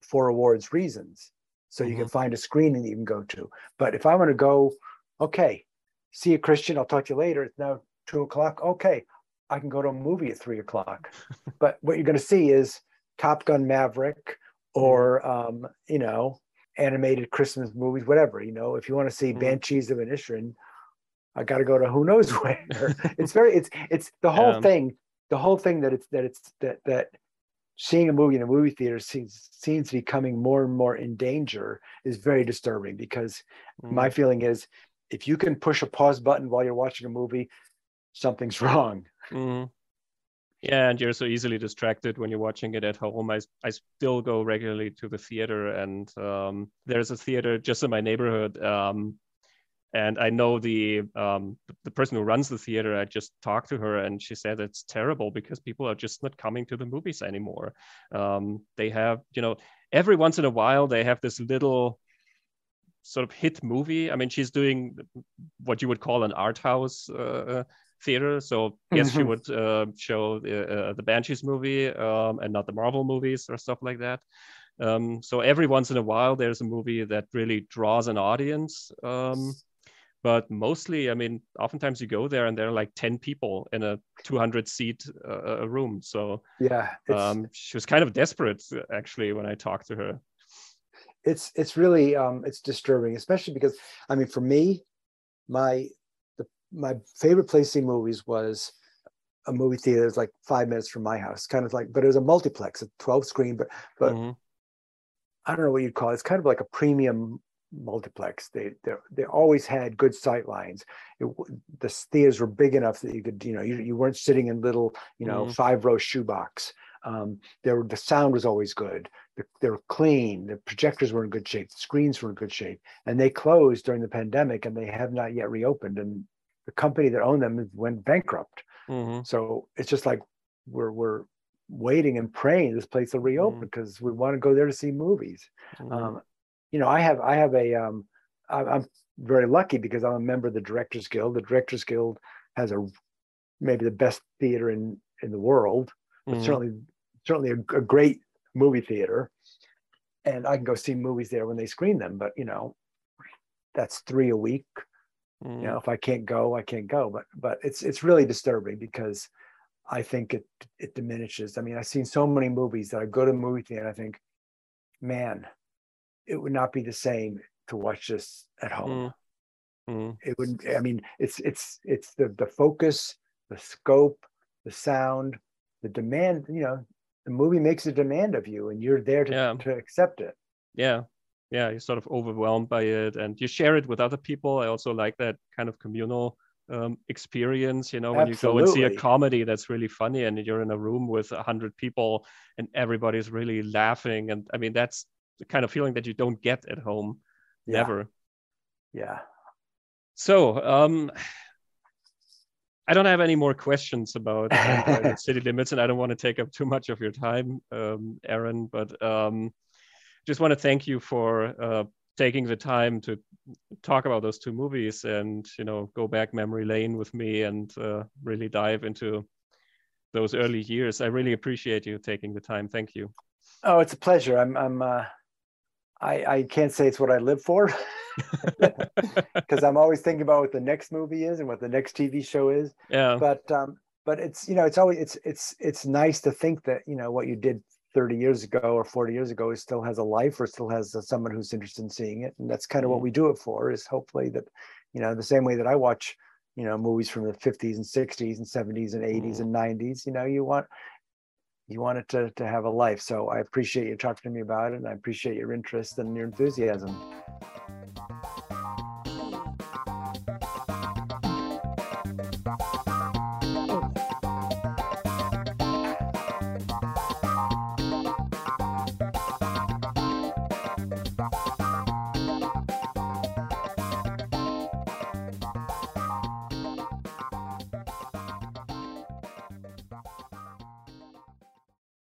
for awards reasons, so mm-hmm. you can mm-hmm. find a screening that you can go to. But if I want to go, okay, see you, Christian. I'll talk to you later. It's now two o'clock. Okay, I can go to a movie at three o'clock. but what you're going to see is Top Gun Maverick or, um, you know, animated Christmas movies, whatever. You know, if you want to see mm. Banshees of Inisherin, I got to go to who knows where. it's very, it's, it's the whole thing. The whole thing that it's that it's that that seeing a movie in a movie theater seems seems to be becoming more and more in danger is very disturbing because mm. my feeling is if you can push a pause button while you're watching a movie, something's wrong. Mm. Yeah, and you're so easily distracted when you're watching it at home. I, I still go regularly to the theater, and um, there's a theater just in my neighborhood. Um, and I know the um, the person who runs the theater. I just talked to her, and she said it's terrible because people are just not coming to the movies anymore. Um, they have, you know, every once in a while they have this little sort of hit movie. I mean, she's doing what you would call an art house uh, theater. So yes, mm-hmm. she would uh, show the, uh, the Banshees movie um, and not the Marvel movies or stuff like that. Um, so every once in a while, there's a movie that really draws an audience. Um, but mostly, I mean, oftentimes you go there and there are like 10 people in a 200 seat uh, room. So yeah, um, she was kind of desperate actually when I talked to her. It's it's really um, it's disturbing, especially because I mean, for me, my my favorite place to see movies was a movie theater that was like five minutes from my house, kind of like, but it was a multiplex, a 12 screen, but but mm-hmm. I don't know what you'd call it. It's kind of like a premium multiplex. They they they always had good sight lines. It, the theaters were big enough that you could, you know, you, you weren't sitting in little, you know, mm-hmm. five row shoebox. Um, there the sound was always good. The, they were clean. The projectors were in good shape. The screens were in good shape. And they closed during the pandemic, and they have not yet reopened. And the company that owned them went bankrupt. Mm-hmm. So it's just like we're we're waiting and praying this place will reopen because mm-hmm. we want to go there to see movies. Mm-hmm. Um, you know, I have I have a um, I, I'm very lucky because I'm a member of the Directors Guild. The Directors Guild has a maybe the best theater in in the world, but mm-hmm. certainly certainly a, a great movie theater. And I can go see movies there when they screen them. But you know, that's three a week Mm. You know, if I can't go, I can't go. But but it's it's really disturbing because I think it it diminishes. I mean, I've seen so many movies that I go to the movie theater and I think, man, it would not be the same to watch this at home. Mm. Mm. It wouldn't. I mean, it's it's it's the the focus, the scope, the sound, the demand. You know, the movie makes a demand of you, and you're there to yeah. to accept it. Yeah, yeah you're sort of overwhelmed by it and you share it with other people i also like that kind of communal um, experience you know when Absolutely. you go and see a comedy that's really funny and you're in a room with a hundred people and everybody's really laughing and i mean that's the kind of feeling that you don't get at home yeah. never yeah so um I don't have any more questions about uh, city limits, and I don't want to take up too much of your time, um, Aaron. But um, just want to thank you for uh, taking the time to talk about those two movies and you know go back memory lane with me and uh, really dive into those early years. I really appreciate you taking the time. Thank you. Oh, it's a pleasure. I'm I'm uh, I I can't say it's what I live for because I'm always thinking about what the next movie is and what the next TV show is. Yeah. But um, but it's you know it's always it's it's it's nice to think that you know what you did 30 years ago or 40 years ago it still has a life or still has someone who's interested in seeing it and that's kind of what mm-hmm. we do it for is hopefully that you know the same way that i watch you know movies from the 50s and 60s and 70s and 80s mm. and 90s you know you want you want it to, to have a life so i appreciate you talking to me about it and i appreciate your interest and your enthusiasm